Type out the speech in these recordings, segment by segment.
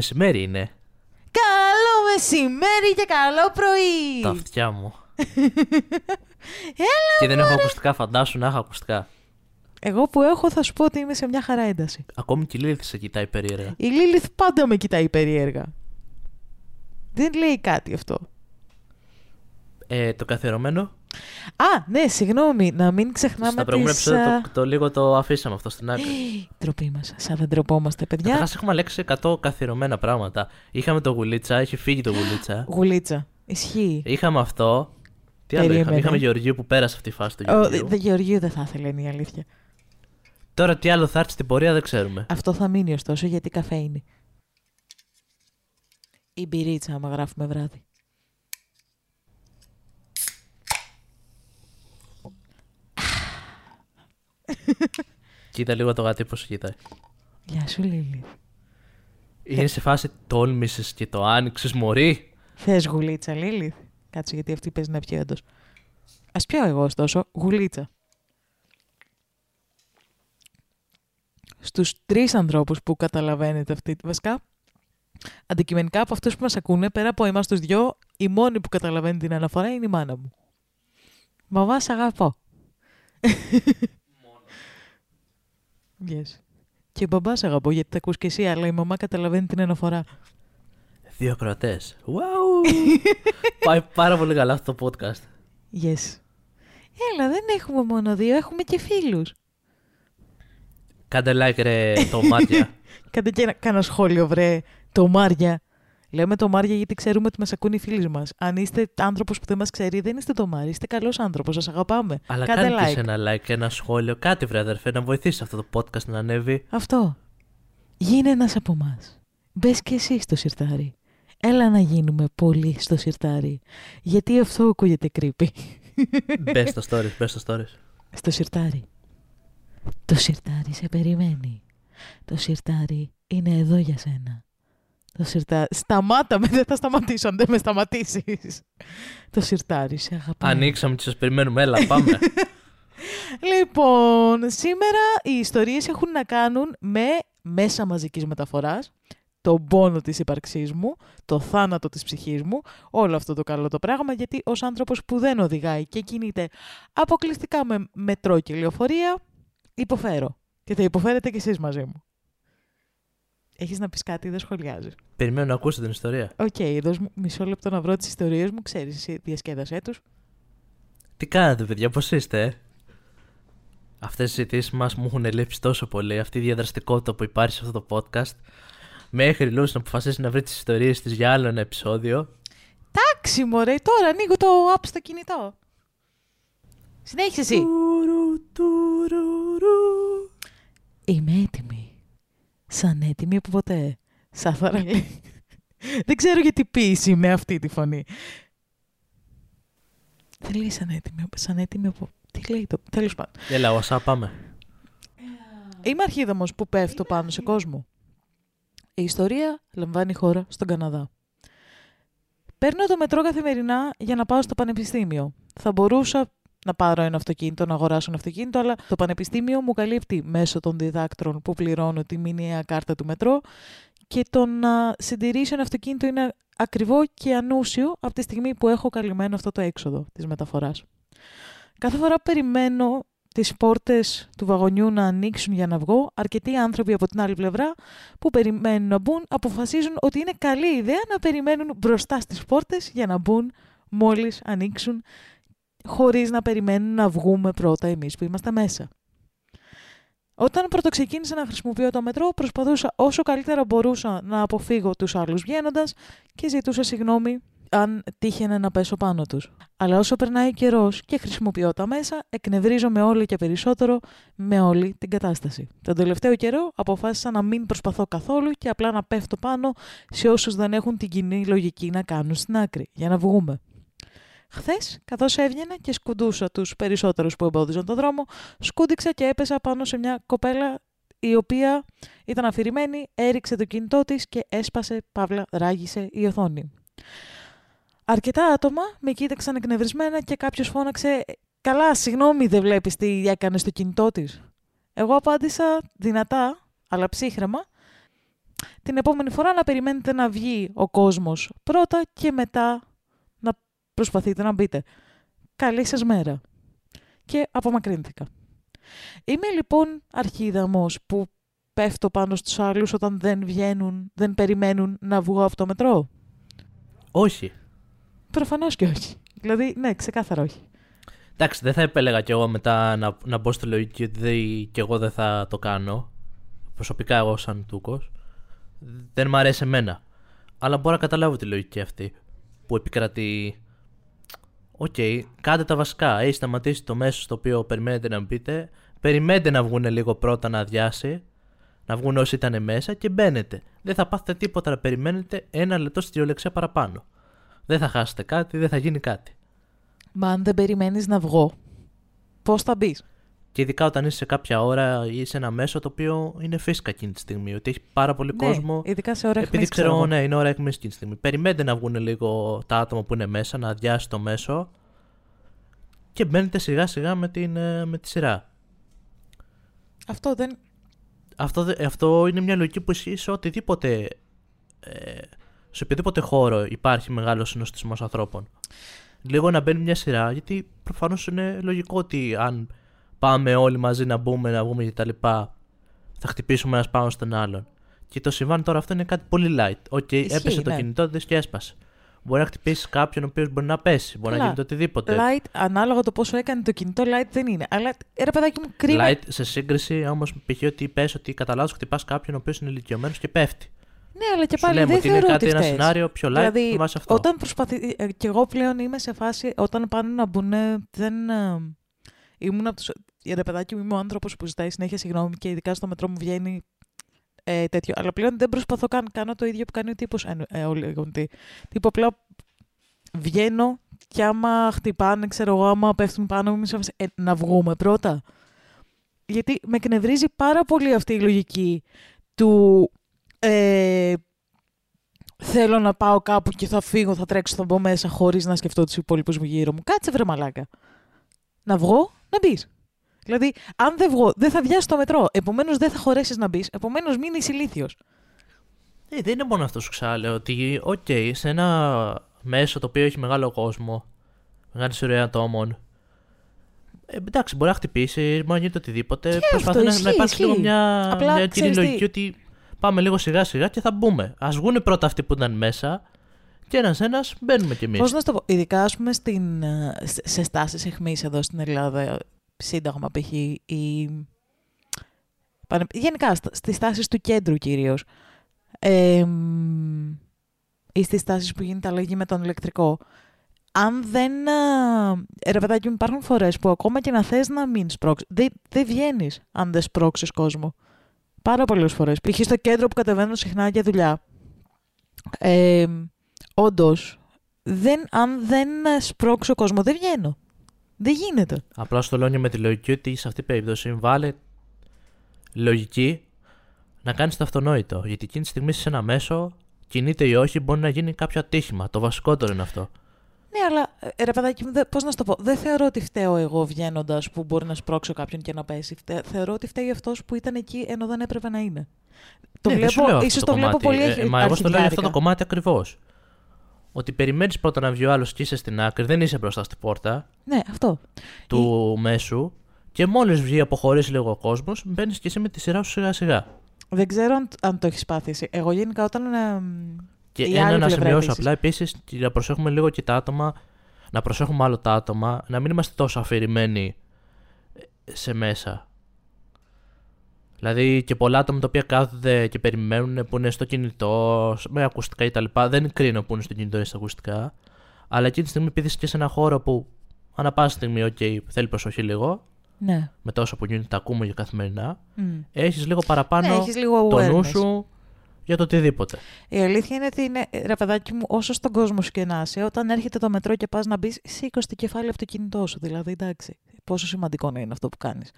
και καλό πρωί! Μεσημέρι είναι. Καλό μεσημέρι και καλό πρωί! Τα αυτιά μου. Έλα, Και δεν έχω ακουστικά, φαντάσου να έχω ακουστικά. Εγώ που έχω θα σου πω ότι είμαι σε μια χαρά ένταση. Ακόμη και η Λίλith σε κοιτάει περίεργα. Η Λίλιθ πάντα με κοιτάει περίεργα. Δεν λέει κάτι αυτό. Ε, το καθιερωμένο. Α, ναι, συγγνώμη, να μην ξεχνάμε Στα προηγούμενα τις... επεισόδια α, το, το λίγο το αφήσαμε αυτό στην άκρη. Ντροπή μας, σαν δεν ντροπόμαστε, παιδιά. Καταρχάς έχουμε λέξει 100 καθιερωμένα πράγματα. Είχαμε το γουλίτσα, έχει φύγει το γουλίτσα. Γουλίτσα. Ισχύει. Είχαμε αυτό. Τι άλλο είχαμε; Περίμενε. Είχαμε Γεωργίου που πέρασε αυτή η φάση του Ο Γεωργίου. δε Γεωργίου δεν θα ήθελε, είναι η αλήθεια. Τώρα τι άλλο θα έρθει στην πορεία δεν ξέρουμε. Αυτό θα μείνει ωστόσο γιατί καφέ είναι. Η μπυρίτσα, άμα γράφουμε βράδυ. Κοίτα λίγο το γατί πώς κοιτάει. Γεια σου, Λίλη. Είναι σε φάση τόλμησες και το άνοιξες, Μωρή; Θες γουλίτσα, Λίλη; Κάτσε γιατί αυτή παίζει να πιει όντως. Ας πιω εγώ ωστόσο γουλίτσα. Στους τρεις ανθρώπους που καταλαβαίνετε αυτή τη βασικά, αντικειμενικά από αυτούς που μας ακούνε, πέρα από εμάς τους δυο, η μόνη που καταλαβαίνει την αναφορά είναι η μάνα μου. Μαμά, σ' αγαπώ. Yes. Και μπαμπά σ' αγαπώ γιατί τα ακούς και εσύ, αλλά η μαμά καταλαβαίνει την αναφορά. Δύο ακροατές. Wow! Πάει πάρα πολύ καλά αυτό το podcast. Yes. Έλα, δεν έχουμε μόνο δύο, έχουμε και φίλους. Κάντε like ρε το μάτια. Κάντε και ένα, κάνα σχόλιο, βρε, το Μάρια. Λέμε το Μάρια γιατί ξέρουμε ότι μας ακούνε οι φίλοι μας. Αν είστε άνθρωπος που δεν μας ξέρει, δεν είστε το Μάρι, είστε καλός άνθρωπος, σας αγαπάμε. Αλλά Κάντε κάντε like. και ένα like και ένα σχόλιο. Κάτι βρε αδερφέ να βοηθήσει αυτό το podcast να ανέβει. Αυτό. Γίνε ένας από εμά. Μπες και εσύ στο σιρτάρι. Έλα να γίνουμε πολύ στο σιρτάρι. Γιατί αυτό ακούγεται creepy. Μπες στο stories, μπες στο stories. στο σιρτάρι. Το σιρτάρι σε περιμένει. Το σιρτάρι είναι εδώ για σένα. Το σιρτάρι... Σταμάτα με, δεν θα σταματήσω αν δεν με σταματήσεις. Το σιρτάρι σε αγαπάει. Ανοίξαμε και σα περιμένουμε. Έλα, πάμε. Λοιπόν, σήμερα οι ιστορίες έχουν να κάνουν με μέσα μαζικής μεταφοράς, τον πόνο της ύπαρξής μου, το θάνατο της ψυχής μου, όλο αυτό το καλό το πράγμα, γιατί ως άνθρωπος που δεν οδηγάει και κινείται αποκλειστικά με μετρό και λεωφορεία, υποφέρω. Και θα υποφέρετε κι εσείς μαζί μου. Έχεις να πεις κάτι, δεν σχολιάζεις. Περιμένω να ακούσω την ιστορία. Οκ, δώσ' μου μισό λεπτό να βρω τις ιστορίες μου, ξέρεις εσύ, διασκέδασέ τους. Τι κάνετε, παιδιά, πώς είστε, ε; Αυτές οι συζητήσεις μας μου έχουν λείψει τόσο πολύ. Αυτή η διαδραστικότητα που υπάρχει σε αυτό το podcast. Μέχρι η Λους να αποφασίσει να βρει τις ιστορίες της για άλλο ένα επεισόδιο. Εντάξει, μωρέ, τώρα ανοίγω το app στο κινητό. Συνέχισε εσύ. Τουρου, τουρουρου. Είμαι έτοιμη. Σαν έτοιμη από ποτέ. Σαν θαραλή. Δεν ξέρω γιατί ποίηση με αυτή τη φωνή. Δεν λέει σαν έτοιμη, σαν έτοιμη από... Τι λέει το... Τέλος πάντων. Έλα, οσά, πάμε. Είμαι αρχίδαμος που πέφτω πάνω σε κόσμο. Η ιστορία λαμβάνει χώρα στον Καναδά. Παίρνω το μετρό καθημερινά για να πάω στο πανεπιστήμιο. Θα μπορούσα να πάρω ένα αυτοκίνητο, να αγοράσω ένα αυτοκίνητο, αλλά το πανεπιστήμιο μου καλύπτει μέσω των διδάκτρων που πληρώνω τη μηνιαία κάρτα του μετρό και το να συντηρήσω ένα αυτοκίνητο είναι ακριβό και ανούσιο από τη στιγμή που έχω καλυμμένο αυτό το έξοδο της μεταφοράς. Κάθε φορά που περιμένω τις πόρτες του βαγονιού να ανοίξουν για να βγω, αρκετοί άνθρωποι από την άλλη πλευρά που περιμένουν να μπουν αποφασίζουν ότι είναι καλή ιδέα να περιμένουν μπροστά στις πόρτες για να μπουν μόλις ανοίξουν χωρίς να περιμένουν να βγούμε πρώτα εμείς που είμαστε μέσα. Όταν πρωτοξεκίνησα να χρησιμοποιώ το μετρό, προσπαθούσα όσο καλύτερα μπορούσα να αποφύγω τους άλλους βγαίνοντας και ζητούσα συγγνώμη αν τύχαινε να πέσω πάνω τους. Αλλά όσο περνάει καιρός και χρησιμοποιώ τα μέσα, εκνευρίζομαι όλο και περισσότερο με όλη την κατάσταση. Τον τελευταίο καιρό αποφάσισα να μην προσπαθώ καθόλου και απλά να πέφτω πάνω σε όσους δεν έχουν την κοινή λογική να κάνουν στην άκρη, για να βγούμε. Χθες, καθώς έβγαινα και σκουντούσα τους περισσότερους που εμπόδιζαν τον δρόμο, σκούντιξα και έπεσα πάνω σε μια κοπέλα η οποία ήταν αφηρημένη, έριξε το κινητό της και έσπασε, παύλα, ράγισε η οθόνη. Αρκετά άτομα με κοίταξαν εκνευρισμένα και κάποιος φώναξε «Καλά, συγγνώμη, δεν βλέπεις τι έκανες στο κινητό της». Εγώ απάντησα δυνατά, αλλά ψύχρεμα, την επόμενη φορά να περιμένετε να βγει ο κόσμος πρώτα και μετά να προσπαθείτε να μπείτε. Καλή σας μέρα. Και απομακρύνθηκα. Είμαι λοιπόν αρχίδαμος που πέφτω πάνω στους άλλους όταν δεν βγαίνουν, δεν περιμένουν να βγω από το μετρό; Όχι. Προφανώς και όχι. Δηλαδή, ναι, ξεκάθαρα όχι. Εντάξει, δεν θα επέλεγα κι εγώ μετά να, να μπω στη λογική ότι δεν, κι εγώ δεν θα το κάνω. Προσωπικά εγώ σαν τούβλος. Δεν μ' αρέσει εμένα. Αλλά μπορώ να καταλάβω τη λογική αυτή που επικρατεί. OK, okay, κάντε τα βασικά. Έχει σταματήσει το μέσο στο οποίο περιμένετε να μπείτε. Περιμένετε να βγουν λίγο πρώτα να αδειάσει. Να βγουν όσοι ήταν μέσα και μπαίνετε. Δεν θα πάθετε τίποτα να περιμένετε ένα λεπτό στη διέλευση παραπάνω. Δεν θα χάσετε κάτι, δεν θα γίνει κάτι. Μα αν δεν περιμένεις να βγω, πώς θα μπεις; Και ειδικά όταν είσαι σε κάποια ώρα ή σε ένα μέσο το οποίο είναι φύσικα εκείνη τη στιγμή. Ότι έχει πάρα πολύ Ναι, κόσμο. ειδικά σε ώρα Επειδή αιχμής, ξέρω, εγώ. ναι, είναι ώρα έκμεση εκείνη τη στιγμή. Περιμένετε να βγουν λίγο τα άτομα που είναι μέσα, να αδειάσει το μέσο. Και μπαίνετε σιγά σιγά με, την, ε, με τη σειρά. Αυτό δεν... Αυτό, δε- αυτό είναι μια λογική που ισχύει σε οτιδήποτε. Ε, σε οποιοδήποτε χώρο υπάρχει μεγάλος συνοστισμός ανθρώπων. Λίγο να μπαίνει μια σειρά, γιατί προφανώς είναι λογικό ότι αν πάμε όλοι μαζί να μπούμε, να βγούμε κτλ. Θα χτυπήσουμε ένας πάνω στον άλλον. Και το συμβάν τώρα αυτό είναι κάτι πολύ light. OK, Ισχύει, έπεσε το ναι. κινητό της και έσπασε. Μπορεί να χτυπήσεις κάποιον ο οποίος μπορεί να πέσει. Μπορεί να Καλά. γίνει το οτιδήποτε. Light, ανάλογα το πόσο έκανε το κινητό, light δεν είναι. Αλλά ρε παιδάκι μου, κρίμα. Light σε σύγκριση όμως π.χ. ότι πες ότι κατά λάθος χτυπάς κάποιον ο οποίος είναι ηλικιωμένος και πέφτει. Ναι, αλλά και Σου πάλι λέμε δεν ότι είναι θεωρώ κάτι, ότι ένα φταίς. σενάριο πιο light Δηλαδή, με βάση αυτό. όταν προσπαθεί. ε, και εγώ πλέον είμαι σε φάση. Όταν πάνε να μπουν. Δεν. ε, ήμουν από τους... Ρε παιδάκι μου, είμαι ο άνθρωπος που ζητάει συνέχεια συγγνώμη και ειδικά στο μετρό μου βγαίνει ε, τέτοιο. Αλλά πλέον δεν προσπαθώ καν. Κάνω το ίδιο που κάνει ο τύπος. Ε, ε, όλοι λέγονται τι. Τύπο απλά βγαίνω και άμα χτυπάνε, ξέρω εγώ, άμα πέφτουν πάνω μου, είμαι σε φάση, ε, να βγούμε πρώτα. Γιατί με εκνευρίζει πάρα πολύ αυτή η λογική του ε, θέλω να πάω κάπου και θα φύγω, θα τρέξω, θα μπω μέσα χωρίς να σκεφτώ τους υπόλοιπους γύρω μου. Κάτσε βρε μαλάκα. Να βγω, να μπεις. Δηλαδή, αν δεν βγω, δεν θα αδειάσει το μετρό. Επομένως, δεν θα χωρέσεις να μπεις. Επομένως, μην είσαι ηλίθιος. Ε, δεν είναι μόνο αυτός που ξαναλέω. Ότι, οκ, σε ένα μέσο το οποίο έχει μεγάλο κόσμο, μεγάλη σωρεία ατόμων. Ε, εντάξει, μπορεί να χτυπήσει, μπορεί να γίνει το οτιδήποτε. Και Προσπαθεί αυτό να, ισχύει, να υπάρξει λίγο ισχύει. μια, Απλά, μια κοινή ξέρεις τι- λογική ότι πάμε λίγο σιγά σιγά και θα μπούμε. Α βγουν πρώτα αυτοί που ήταν μέσα και ένα-ένα μπαίνουμε κι εμείς. Πώς να σου το πω, ειδικά ας πούμε στην, ε, σε- σε στάσεις αιχμή εδώ στην Ελλάδα, Σύνταγμα π.χ. ή. πανε- Γενικά στις στάσει του κέντρου κυρίως. Ε, μ, ή στις στάσει που γίνεται αλλαγή με τον ηλεκτρικό. Αν δεν. ε, Ρε παιδάκι μου, υπάρχουν φορές που ακόμα και να θες να μην σπρώξεις. Δεν, δεν βγαίνεις αν δεν σπρώξεις κόσμο. Πάρα πολλές φορές. Π.χ. στο κέντρο που κατεβαίνω συχνά για δουλειά. Ε, Όντως, δεν, αν δεν σπρώξω κόσμο, δεν βγαίνω. Δεν γίνεται. Απλά στο λέω με τη λογική ότι σε αυτή την περίπτωση βάλε λογική να κάνεις το αυτονόητο. Γιατί εκείνη τη στιγμή είσαι σε ένα μέσο, κινείται ή όχι, μπορεί να γίνει κάποιο ατύχημα. Το βασικότερο είναι αυτό. Ναι, αλλά ε, ρε παιδάκι μου, πώς να σου το πω. Δεν θεωρώ ότι φταίω εγώ βγαίνοντας που μπορεί να σπρώξω κάποιον και να πέσει. Φτε- θεωρώ ότι φταίει αυτός που ήταν εκεί ενώ δεν έπρεπε να είναι. Το ναι, δεν σου λέω βλέπω, αυτό ίσως το το βλέπω κομμάτι. πολύ Ε, αρχι- Μα εγώ στο λέω για αυτό το αρχιδιάρικα. κομμάτι ακριβώς. Ότι περιμένεις πρώτα να βγει ο άλλος και είσαι στην άκρη, δεν είσαι μπροστά στην πόρτα Ναι, αυτό. του μέσου. Και μόλις βγει, αποχωρήσει λίγο ο κόσμος, μπαίνεις και εσύ με τη σειρά σου σιγά σιγά. Δεν ξέρω αν, αν το έχεις πάθει εσύ. Εγώ γενικά όταν. ε, Και η ένα άλλη να πλευρά σημειώσω επίσης. απλά επίσης να προσέχουμε λίγο και τα άτομα, να προσέχουμε άλλο τα άτομα, να μην είμαστε τόσο αφηρημένοι σε μέσα. Δηλαδή και πολλά άτομα τα οποία κάθονται και περιμένουν που είναι στο κινητό, με ακουστικά κτλ. Δεν κρίνω που είναι στο κινητό ή στα ακουστικά. Αλλά εκείνη τη στιγμή επειδή είσαι και σε ένα χώρο που ανά πάσα στιγμή, OK, θέλει προσοχή λίγο, Ναι. με τόσο που γίνεται, τα ακούμε για καθημερινά, Μμ. έχεις λίγο παραπάνω Ναι, έχεις λίγο το νου awareness. σου για το οτιδήποτε. Η αλήθεια είναι ότι είναι, ρε παιδάκι μου, όσο στον κόσμο σου και να είσαι, όταν έρχεται το μετρό και πας να μπεις, σήκω στο κεφάλι από το κινητό σου. Δηλαδή, εντάξει, πόσο σημαντικό να είναι αυτό που κάνεις.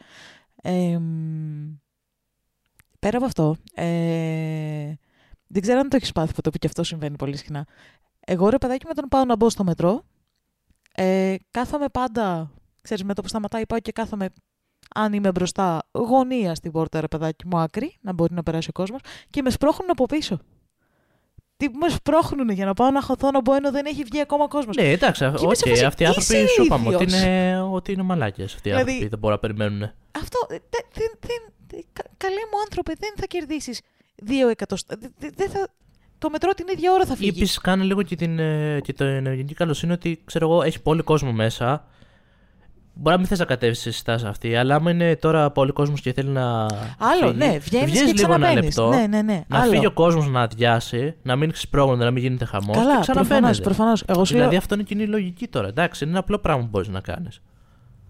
Ε, μ, πέρα από αυτό, ε, δεν ξέρω αν το έχεις πάθει ποτέ που και αυτό συμβαίνει πολύ συχνά. Εγώ ρε παιδάκι μου, όταν πάω να μπω στο μετρό, ε, κάθομαι πάντα, ξέρεις, με το που σταματάει πάω και κάθομαι αν είμαι μπροστά, γωνία στην πόρτα, ρε παιδάκι μου, άκρη, να μπορεί να περάσει ο κόσμος, και με σπρώχνουν από πίσω. Τι με σπρώχνουν για να πάω να χωθώ να μπω ενώ δεν έχει βγει ακόμα κόσμος. Ναι, εντάξει, Και είμαι σε okay, φάση, αυτοί οι άνθρωποι είσαι σου είπαμε ότι ίδιος. είναι, ότι είναι μαλάκες. Αυτοί οι Δηλαδή- άνθρωποι δεν μπορούν να περιμένουν. Αυτό. Δεν, δεν, δεν, κα- καλέ μου άνθρωπε, δεν θα κερδίσεις δύο εκατοστά. δε- δε- Δεν θα. Το μετρό την ίδια ώρα θα Ή φύγεις. επίση κάνει λίγο και την, ε, και την γενική καλοσύνη ότι ξέρω εγώ, έχει πολύ κόσμο μέσα. Μπορεί να μην θες να κατέβεις στη στάση αυτή, αλλά άμα είναι τώρα πολύ κόσμος και θέλει να. Άλλο, φύγει, ναι, βγαίνεις βγες και λίγο ένα ξαναμπαίνεις. λεπτό. Ναι, ναι, ναι. Να άλλο. φύγει ο κόσμος να αδειάσει, να μην ξυπρόγονται, να μην γίνεται χαμός. και Καλά, προφανώς. ξαναμπαίνετε. Προφανώς. Εγώ, σου Δηλαδή λέω, αυτό είναι κοινή λογική τώρα. Εντάξει, είναι ένα απλό πράγμα που μπορείς να κάνεις.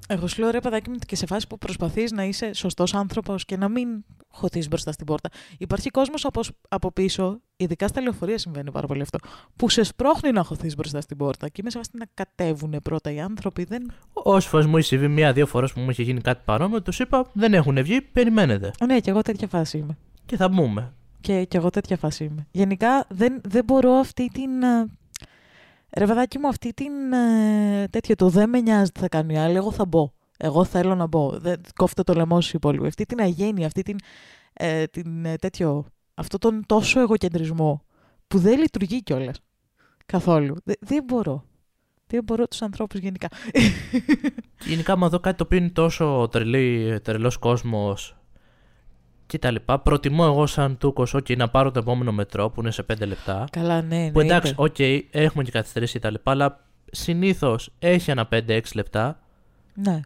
Εγώ σου λέω ρε παιδάκι μου και σε φάση που προσπαθείς να είσαι σωστός άνθρωπος και να μην χωθείς μπροστά στην πόρτα. Υπάρχει κόσμος από, από πίσω, ειδικά στα λεωφορεία συμβαίνει πάρα πολύ αυτό, που σε σπρώχνει να χωθείς μπροστά στην πόρτα και είμαι σε φάση να κατέβουν πρώτα οι άνθρωποι. Δεν... Όσε φορές μου έχει συμβεί μία-δύο φορές που μου είχε γίνει κάτι παρόμοιο, τους είπα δεν έχουν βγει, περιμένετε. Ναι, και εγώ τέτοια φάση είμαι. Και θα μπούμε. Και, και εγώ τέτοια φάση είμαι. Γενικά δεν, δεν μπορώ αυτή την. Ε, Ρε παιδάκι μου, αυτή την. ε, τέτοιο το δεν με νοιάζει τι θα κάνουν οι άλλοι. Εγώ θα μπω. Εγώ θέλω να μπω. Και κόφτε το λαιμό σας οι υπόλοιποι. Αυτή την αγένεια, αυτή την. Ε, την ε, τέτοιο. Αυτό τον τόσο εγωκεντρισμό που δεν λειτουργεί κιόλας. Καθόλου. Δε- δεν μπορώ. Δεν μπορώ τους ανθρώπους γενικά. Και γενικά, άμα δω κάτι το οποίο είναι τόσο τρελή, τρελός κόσμος και τα λοιπά, προτιμώ εγώ σαν τούκος, ok, να πάρω το επόμενο μετρό που είναι σε 5 λεπτά. Καλά, ναι, που ναι. εντάξει, οκ, έχουμε και καθυστερήσει και τα λοιπά, αλλά συνήθως έχει ένα 5-6 λεπτά. Ναι.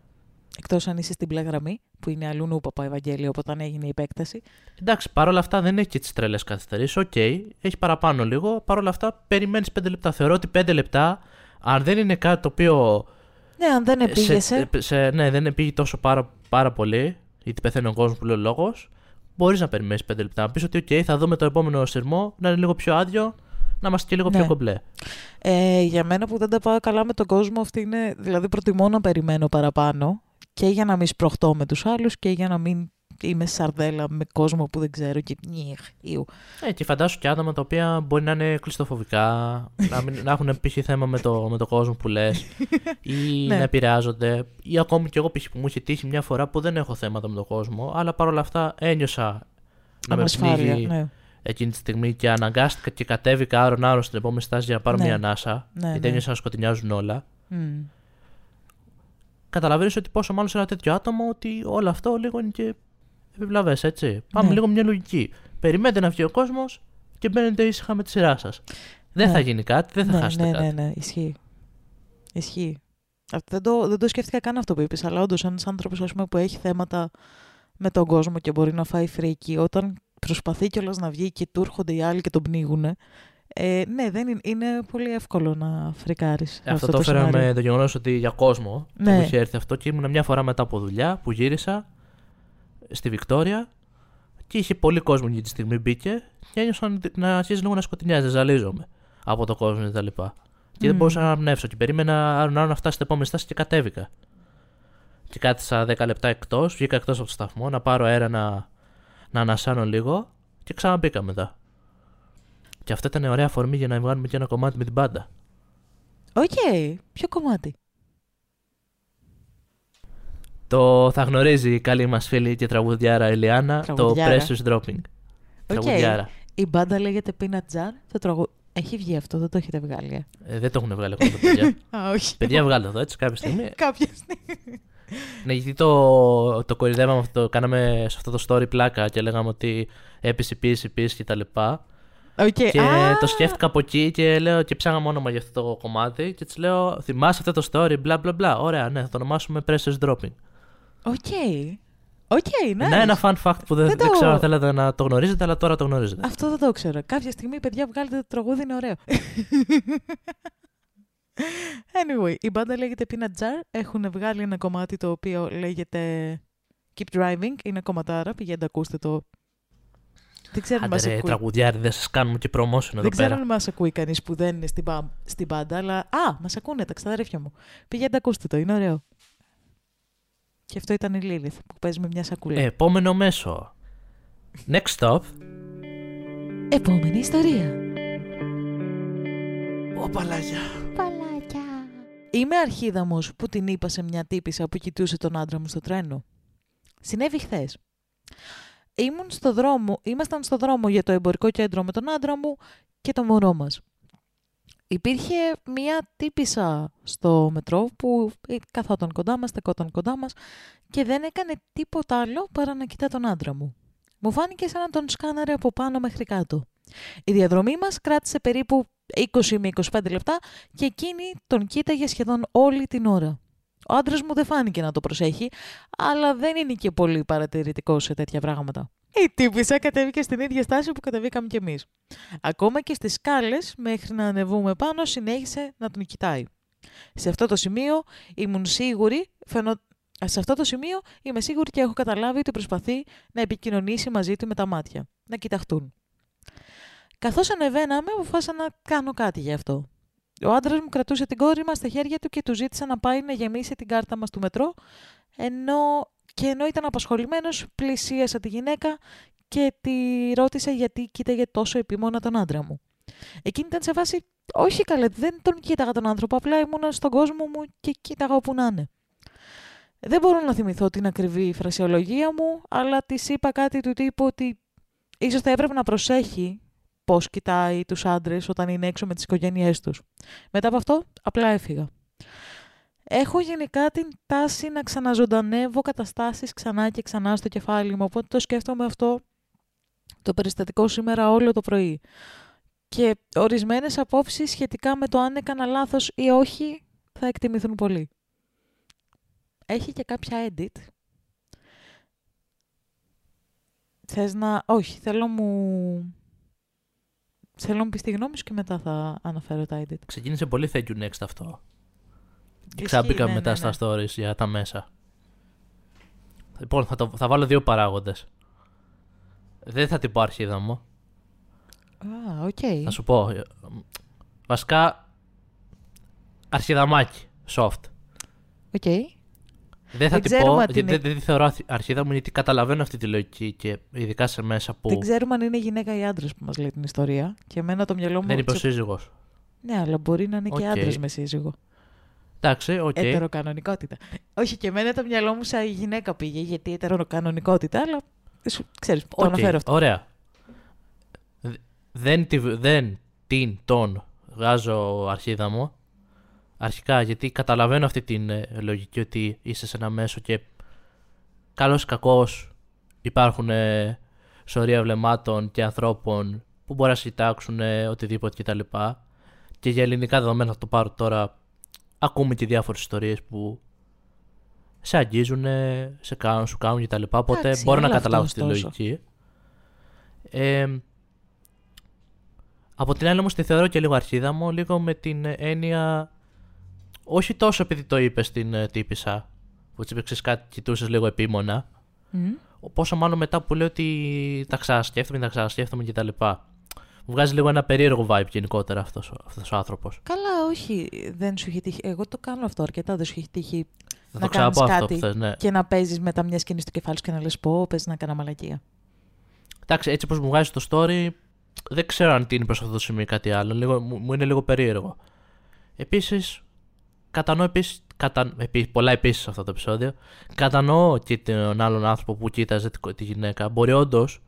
Εκτός αν είσαι στην μπλε γραμμή, που είναι αλλουνού παπά ευαγγέλιο, οπότε όταν έγινε η επέκταση. Εντάξει, παρόλα αυτά δεν έχει και τις τρελές καθυστερήσεις. Οκ, έχει παραπάνω λίγο. Παρόλα αυτά περιμένεις 5 λεπτά. Θεωρώ ότι 5 λεπτά, αν δεν είναι κάτι το οποίο. Ναι, αν δεν επείγεσαι. Σε, σε, ναι, δεν επείγει τόσο πάρα, πάρα πολύ, γιατί πεθαίνει ο κόσμος που λέει ο λόγος, μπορείς να περιμένεις 5 λεπτά. Να πεις ότι, OK, θα δούμε το επόμενο συρμό να είναι λίγο πιο άδειο, να είμαστε και λίγο Ναι. πιο κομπλέ. Ε, για μένα που δεν τα πάω καλά με τον κόσμο, αυτή είναι. Δηλαδή, προτιμώ να περιμένω παραπάνω και για να μην σπροχτώ με τους άλλους και για να μην είμαι σαρδέλα με κόσμο που δεν ξέρω και νιχ, ιου. Ε, και φαντάσου και άτομα τα οποία μπορεί να είναι κλειστοφοβικά, να, μην, να έχουν π.χ. θέμα με το, με το κόσμο που λες, ή Ναι. να επηρεάζονται, ή ακόμη και εγώ π.χ. που μου είχε τύχει μια φορά που δεν έχω θέματα με τον κόσμο, αλλά παρόλα αυτά ένιωσα να με Ανασφάλεια, πνίγει ναι. εκείνη τη στιγμή και αναγκάστηκα και κατέβηκα άρον-άρον στην επόμενη στάση για να πάρω Ναι. μια ανάσα, Ναι, γιατί ναι. ένιωσα να σκοτεινιάζουν όλα. Μμ. Καταλαβαίνεις ότι πόσο μάλλον σε ένα τέτοιο άτομο ότι όλο αυτό λίγο είναι και επιβλαβέ, έτσι. Πάμε Ναι. λίγο με μια λογική. Περιμένετε να βγει ο κόσμος και μπαίνετε ήσυχα με τη σειρά σας. Δεν Ναι. θα γίνει κάτι, δεν θα ναι, χάσετε ναι, κάτι. ναι, ναι, ισχύει. Ισχύει. Αυτό δεν, το, δεν το σκέφτηκα καν αυτό που είπες, αλλά όντως ένας άνθρωπος που έχει θέματα με τον κόσμο και μπορεί να φάει φρίκι, όταν προσπαθεί κιόλας να βγει και του έρχονται οι άλλοι και τον πνίγουν. Ε, ναι, δεν είναι, είναι πολύ εύκολο να φρικάρεις. Αυτό, το έφερα με το γεγονός ότι για κόσμο που Ναι. μου είχε έρθει αυτό και ήμουν μια φορά μετά από δουλειά που γύρισα στη Βικτόρια και είχε πολύ κόσμο εκείνη τη στιγμή μπήκε και ένιωσα να αρχίζει λίγο να σκοτεινιάζει, να ζαλίζομαι από το κόσμο και τα λοιπά. Και δεν Μμ. μπορούσα να αναπνεύσω και περίμενα να, να φτάσει στην επόμενη στάση και κατέβηκα. Και κάθισα 10 λεπτά εκτός, βγήκα εκτός από το σταθμό να πάρω αέρα να, να ανασάνω λίγο και ξαναμπήκα μετά. Και αυτό ήταν ωραία αφορμή για να βγάλουμε και ένα κομμάτι με την μπάντα. Οκ, ποιο κομμάτι; Το θα γνωρίζει η καλή μας φίλη και τραγουδιάρα Ελιάνα, Τραγουδιάρα. το Pressure's Dropping. Ok. Τραγουδιάρα. Η μπάντα λέγεται Peanut Jar. Το τραγου... Έχει βγει αυτό, δεν το έχετε βγάλει. ε; Ε, δεν το έχουν βγάλει ακόμα τα παιδιά. Α, όχι. παιδιά, βγάλτε το έτσι κάποια στιγμή. Κάποια στιγμή. ναι, γιατί το, το κοροϊδεύαμε αυτό, κάναμε σε αυτό το story πλάκα και λέγαμε ότι έπεσε, πίεση, πίεση και τα λοιπά. Οκ. Και Α, το σκέφτηκα από εκεί και, λέω, και ψάχναμε όνομα για αυτό το κομμάτι και της λέω, θυμάσαι αυτό το story, μπλα μπλα μπλα. Ωραία, ναι, θα το ονομάσουμε Pressure's Dropping. Ok. Ok, nice. Ναι, ένα fun fact που δεν, Δεν δεν, το- ξέρω αν θέλετε να το γνωρίζετε, αλλά τώρα το γνωρίζετε. Αυτό δεν το ξέρω. Κάποια στιγμή, παιδιά, βγάλετε το τραγούδι, είναι ωραίο. anyway, η μπάντα λέγεται Peanut Jar. Έχουν βγάλει ένα κομμάτι το οποίο λέγεται Keep Driving. Είναι κομματάρα. Πηγαίνετε, ακούστε το. Δεν ξέρω αν Άντε μας ρε, ακούει. τραγουδιάρι, δεν σας κάνουμε και promotion εδώ Δεν ξέρω πέρα. αν μας ακούει κανείς που δεν είναι στην, μπα- στην μπάντα, αλλά. Α, μας ακούνε τα ξαδέρφια μου. Πηγαίνετε, ακούστε το, είναι ωραίο. Και αυτό ήταν η Lilith που παίζει με μια σακούλα. Ε, επόμενο μέσο. Next stop. Επόμενη ιστορία. Ω παλάγια. Είμαι αρχίδαμος που την είπα σε μια τύπησα που κοιτούσε τον άντρα μου στο τρένο. Συνέβη χθες. Ήμουν στο δρόμο, ήμασταν στο δρόμο για το εμπορικό κέντρο με τον άντρα μου και το μωρό μας. Υπήρχε μία τύπησα στο μετρό που καθόταν κοντά μας, στεκόταν κοντά μας και δεν έκανε τίποτα άλλο παρά να κοιτά τον άντρα μου. Μου φάνηκε σαν να τον σκάναρε από πάνω μέχρι κάτω. Η διαδρομή μας κράτησε περίπου 20 με 25 λεπτά και εκείνη τον κοίταγε σχεδόν όλη την ώρα. Ο άντρας μου δεν φάνηκε να το προσέχει, αλλά δεν είναι και πολύ παρατηρητικό σε τέτοια πράγματα. Η τύπησα κατέβηκε στην ίδια στάση που κατεβήκαμε κι εμείς. Ακόμα και στις σκάλες, μέχρι να ανεβούμε πάνω, συνέχισε να τον κοιτάει. Σε αυτό το σημείο ήμουν σίγουρη, φαινο... σε αυτό το σημείο είμαι σίγουρη και έχω καταλάβει ότι προσπαθεί να επικοινωνήσει μαζί του με τα μάτια, να κοιταχτούν. Καθώς ανεβαίναμε, αποφάσισα να κάνω κάτι γι' αυτό. Ο άντρας μου κρατούσε την κόρη μας στα χέρια του και του ζήτησα να πάει να γεμίσει την κάρτα μας του μετρό, ενώ και ενώ ήταν απασχολημένος, πλησίασα τη γυναίκα και τη ρώτησα γιατί κοίταγε τόσο επίμονα τον άντρα μου. Εκείνη ήταν σε βάση, όχι καλέ, δεν τον κοίταγα τον άνθρωπο, απλά ήμουνα στον κόσμο μου και κοίταγα όπου να είναι. Δεν μπορώ να θυμηθώ την ακριβή φρασιολογία μου, αλλά της είπα κάτι του τύπου ότι ίσως θα έπρεπε να προσέχει πώς κοιτάει τους άντρες όταν είναι έξω με τις οικογένειές τους. Μετά από αυτό, απλά έφυγα. Έχω γενικά την τάση να ξαναζωντανεύω καταστάσεις ξανά και ξανά στο κεφάλι μου, οπότε το σκέφτομαι αυτό το περιστατικό σήμερα όλο το πρωί. Και ορισμένες απόψεις σχετικά με το αν έκανα λάθος ή όχι θα εκτιμηθούν πολύ. Έχει και κάποια edit. Θες να... Όχι, θέλω μου... Θέλω να μου πεις τη γνώμη σου και μετά θα αναφέρω τα edit. Ξεκίνησε πολύ thank you next αυτό. Ξάμπηκα ναι, μετά ναι, στα ναι. stories για τα μέσα. Λοιπόν, θα, το, θα βάλω δύο παράγοντες. Δεν θα την πω αρχίδα μου. Α, ok. Okay. Θα σου πω. Βασικά, αρχιδαμάκι, soft. Ok. Okay. Δεν θα την πω, γιατί είναι... δεν τη θεωρώ αρχίδα μου, γιατί καταλαβαίνω αυτή τη λογική και ειδικά σε μέσα που. Δεν ξέρουμε αν είναι γυναίκα ή άντρας που μας λέει την ιστορία. Και εμένα το μυαλό μου. Δεν είναι είπε σύζυγο. Ναι, αλλά μπορεί να είναι okay. και άντρας με σύζυγο. Εντάξει, ok. Okay. Ετεροκανονικότητα. Όχι, και εμένα το μυαλό μου σαν γυναίκα πήγε, γιατί ετεροκανονικότητα, αλλά ξέρεις, το αναφέρω αυτό. Ωραία. Δεν, δεν την, τον βγάζω αρχίδα μου. Αρχικά, γιατί καταλαβαίνω αυτή την ε, λογική ότι είσαι σε ένα μέσο και καλώς ή κακώς υπάρχουν ε, σωρεία βλεμμάτων και ανθρώπων που μπορεί να συντάξουν ε, οτιδήποτε κτλ. Και για ελληνικά δεδομένα θα το πάρω τώρα ακούμε και διάφορες ιστορίες που σε αγγίζουν, σε κάνουν, σου κάνουν κτλ. Οπότε μπορώ να καταλάβω τη λογική. Ε, από την άλλη όμως τη θεωρώ και λίγο αρχίδα μου, λίγο με την έννοια, όχι τόσο επειδή το είπες στην ε, τύπησα, που της είπε κάτι, κοιτούσες λίγο επίμονα, mm. πόσο μάλλον μετά που λέω ότι τα ξανασκέφτομαι, τα ξανασκέφτομαι κτλ. Μου βγάζει λίγο ένα περίεργο vibe γενικότερα αυτός αυτός ο άνθρωπος. Καλά, όχι. Δεν σου έχει τύχει. Εγώ το κάνω αυτό αρκετά. Δεν σου έχει τύχει να κάνεις κάτι θες, ναι. και να παίζεις μετά μια σκηνή στο κεφάλι σου και να λες πω, παίζει να κάνω μαλακία. Εντάξει, έτσι όπως μου βγάζει το story, δεν ξέρω αν τίνει προς αυτό το σημείο κάτι άλλο. Λίγο, μου είναι λίγο περίεργο. Επίσης, κατανοώ επίσης. Κατα... πολλά επίσης σε αυτό το επεισόδιο. Κατανοώ και τον άλλον άνθρωπο που κοίταζε τη γυναίκα. Μπορεί όντως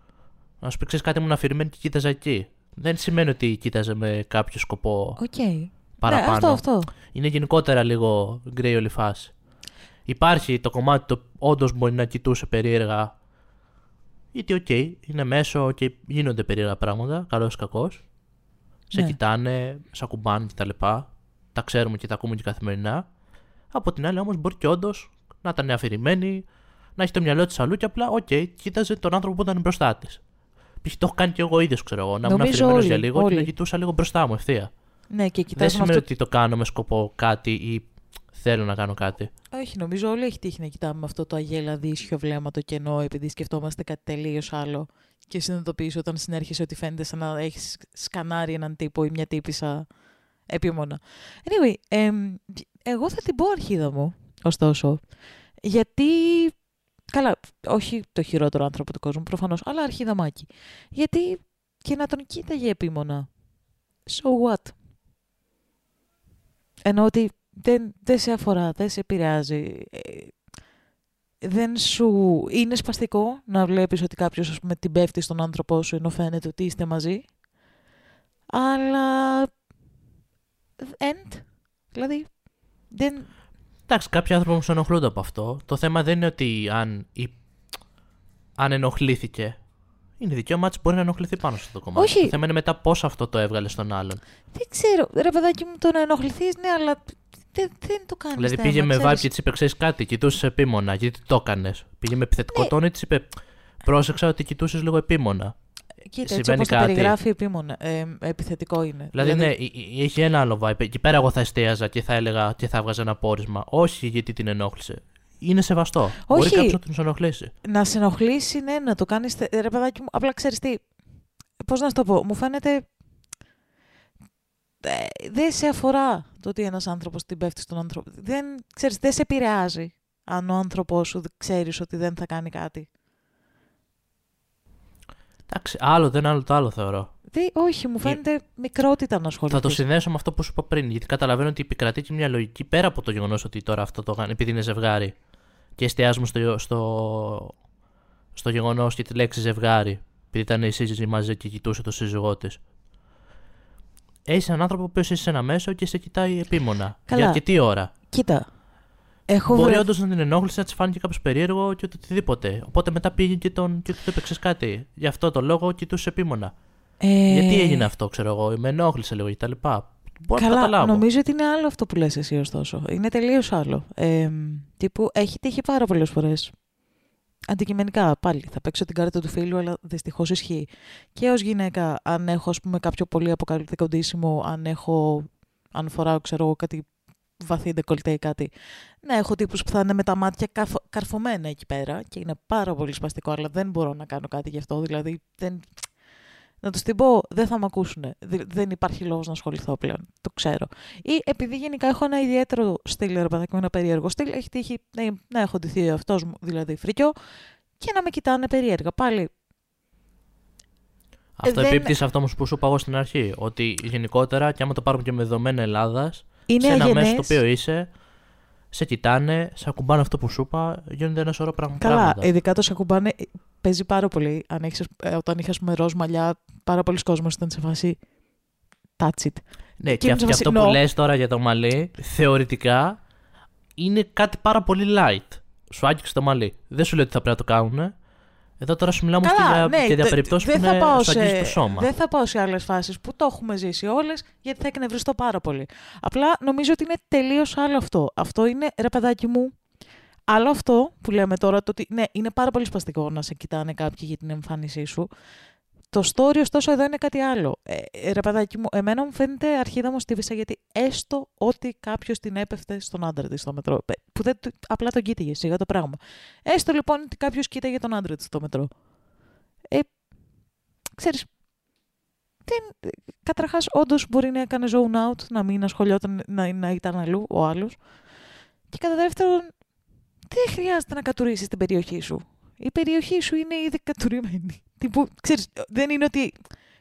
να σου πει ξέρεις κάτι ήμουν αφηρημένη και κοίταζα εκεί δεν σημαίνει ότι κοίταζε με κάποιο σκοπό okay. παραπάνω. Ναι, αυτό, αυτό. Είναι γενικότερα λίγο grey η όλη φάση. Υπάρχει το κομμάτι το όντως μπορεί να κοιτούσε περίεργα. Γιατί, ok, okay, είναι μέσο και γίνονται περίεργα πράγματα, καλώς ή κακώς. Σε ναι. κοιτάνε, σε ακουμπάνε κτλ. Τα, τα ξέρουμε και τα ακούμε και καθημερινά. Από την άλλη, όμως, μπορεί και όντως να ήταν αφηρημένη, να έχει το μυαλό της αλλού και απλά, ok, okay, κοίταζε τον άνθρωπο που ήταν μπροστά της. Π.χ. το έχω κάνει και εγώ ίδιος, ξέρω εγώ. Να ήμουν αφηρημένος για λίγο όλοι. και να κοιτούσα λίγο μπροστά μου ευθεία. Ναι, και Δεν σημαίνει αυτό... ότι το κάνω με σκοπό κάτι ή θέλω να κάνω κάτι. Όχι, νομίζω όλοι έχει τύχει να κοιτάμε με αυτό το αγελαδίσιο βλέμμα το κενό, επειδή σκεφτόμαστε κάτι τελείως άλλο. Και συνειδητοποιείς όταν συνέρχεσαι ότι φαίνεται σαν να έχεις σκανάρει έναν τύπο ή μια τύπισσα επίμονα. Anyway, εγώ θα την πω αρχίδα μου, ωστόσο. Γιατί Καλά, όχι το χειρότερο άνθρωπο του κόσμου προφανώς, αλλά αρχιδαμάκι. Γιατί και να τον κοίταγε επίμονα. So what; Ενώ ότι δεν, δεν σε αφορά, δεν σε επηρεάζει. Ε, δεν σου είναι σπαστικό να βλέπεις ότι κάποιος ας πούμε, την πέφτει στον άνθρωπό σου ενώ φαίνεται ότι είστε μαζί. Αλλά... End. Δηλαδή, δεν... Εντάξει, κάποιοι άνθρωποι όμως ενοχλούνται από αυτό. Το θέμα δεν είναι ότι αν, η... αν ενοχλήθηκε. Είναι δικαίωμά της μπορεί να ενοχληθεί πάνω στο το κομμάτι. Όχι. Το θέμα είναι μετά πώς αυτό το έβγαλε στον άλλον. Δεν ξέρω. Ρε παιδάκι μου, το να ενοχληθείς, ναι, αλλά δεν, δεν το κάνεις. Δηλαδή πήγε με vibe και της είπε: Ξέρεις κάτι, κοιτούσες επίμονα. Γιατί το έκανες. Πήγε με επιθετικό Ναι. τόνο ή της είπε: Πρόσεξα ότι κοιτούσες λίγο επίμονα. Κοίτα, έτσι συμβαίνει όπως το κάτι. περιγράφει επίμονα, ε, επιθετικό είναι. Δηλαδή, ναι, ε- ε- έχει ένα άλλο vibe. Εκεί πέρα εγώ θα εστίαζα και θα έλεγα και θα έβγαζα ένα πόρισμα. Όχι γιατί την ενόχλησε. Είναι σεβαστό. Μπορεί Όχι. κάποιος να την ενοχλήσει. Να σε ενοχλήσει, ναι, να το κάνεις. Ρε παιδάκι μου, απλά ξέρεις τι. Πώς να σου το πω, μου φαίνεται. ε, δεν σε αφορά το ότι ένας άνθρωπος την πέφτει στον άνθρωπο. Δεν, ξέρεις, δεν σε επηρεάζει αν ο άνθρωπός σου ξέρεις ότι δεν θα κάνει κάτι. Εντάξει, άλλο δεν άλλο το άλλο θεωρώ. Δεν, όχι, μου φαίνεται μικρότητα να ασχοληθείς. Θα το συνδέσω με αυτό που σου είπα πριν. Γιατί καταλαβαίνω ότι επικρατεί και μια λογική πέρα από το γεγονός ότι τώρα αυτό το κάνει επειδή είναι ζευγάρι. Και εστιάζουμε στο, στο, στο γεγονός και τη λέξη ζευγάρι. Επειδή ήταν η σύζυγη μαζί και κοιτούσε το σύζυγό της. Έχεις έναν άνθρωπο που είσαι σε ένα μέσο και σε κοιτάει επίμονα. Καλά. Για αρκετή ώρα. Κοίτα. Έχω Μπορεί βρε- όντως να την ενόχλησε, να της φάνηκε κάποιος περίεργο και οτιδήποτε. Οπότε μετά πήγε και τον και του έπαιξε κάτι. Γι' αυτό το λόγο κοιτούσε επίμονα. Ε, Γιατί έγινε αυτό, ξέρω εγώ, με ενόχλησε λίγο κτλ. Μπορεί να Καλά, καταλάβω. νομίζω ότι είναι άλλο αυτό που λες εσύ ωστόσο. Είναι τελείως άλλο. Ε, τύπου, έχει τύχει πάρα πολλές φορές. Αντικειμενικά, πάλι, θα παίξω την κάρτα του φίλου, αλλά δυστυχώς ισχύει. Και ως γυναίκα, αν έχω, ας πούμε, κάποιο πολύ αποκαλυπτικό ντύσιμο, αν έχω, αν φοράω, ξέρω εγώ, κάτι βαθύ ντεκολτέ ή κάτι, να έχω τύπους που θα είναι με τα μάτια καρφω- καρφωμένα εκεί πέρα και είναι πάρα πολύ σπαστικό, αλλά δεν μπορώ να κάνω κάτι γι' αυτό, δηλαδή δεν, να τους την πω, δεν θα με ακούσουν. Δεν υπάρχει λόγος να ασχοληθώ πλέον. Το ξέρω. Ή επειδή γενικά έχω ένα ιδιαίτερο στυλ, ρε παιδάκι μου, ένα περίεργο στυλ, έχει τύχει να, να έχω ντυθεί αυτό μου, δηλαδή φρικιό, και να με κοιτάνε περίεργα. Πάλι. Αυτό δεν- επίπτει σε αυτό όμως που σου είπα εγώ στην αρχή. Ότι γενικότερα, και άμα το πάρουμε και με δεδομένα Ελλάδας, Είναι σε ένα αγενές. μέσο το οποίο είσαι, σε κοιτάνε, σε ακουμπάνε αυτό που σου είπα, γίνονται ένα σωρό πραγ- Καλά, πράγματα. ειδικά το σε ακουμπάνε, παίζει πάρα πολύ. Αν έχεις, ε, όταν είχα, ας πούμε, ροζ μαλλιά, πάρα πολλοί κόσμος ήταν σε φάση touch it. Ναι, και και, είμαι αυ- σε και φάση, αυτό που no. λες τώρα για το μαλλί, θεωρητικά είναι κάτι πάρα πολύ light. Σου άγγιξε το μαλλί. Δεν σου λέω ότι θα πρέπει να το κάνουν. Εδώ τώρα σου μιλάμε και για, και για δε- περιπτώσει που ναι, δεν θα είναι, πάω σου αγγίζει το σε- σώμα. Δεν θα πάω σε άλλες φάσεις που το έχουμε ζήσει όλες, γιατί θα εκνευριστώ πάρα πολύ. Απλά νομίζω ότι είναι τελείως άλλο αυτό. Αυτό είναι, ρε παιδάκι μου, άλλο αυτό που λέμε τώρα, το ότι ναι, είναι πάρα πολύ σπαστικό να σε κοιτάνε κάποιοι για την εμφάνισή σου. Το story, ωστόσο, εδώ είναι κάτι άλλο. Ε, ρε παιδάκι μου, εμένα μου φαίνεται αρχίδα μου στίβησα γιατί έστω ότι κάποιος την έπεφτε στον άντρα της στο μετρό. Ε, Που δεν, του- απλά τον κοίταγε, σιγά το πράγμα. Έστω λοιπόν ότι κάποιος κοίταγε τον άντρα της στο μετρό. Ε, ξέρεις, δεν, καταρχάς όντως μπορεί να έκανε zone out, να μην ασχολιόταν, να, να ήταν αλλού ο άλλος. Και κατά δεύτερον, δεν χρειάζεται να κατουρίσεις την περιοχή σου. Η περιοχή σου είναι ήδη κατουρημένη. Τύπου, ξέρεις, δεν είναι ότι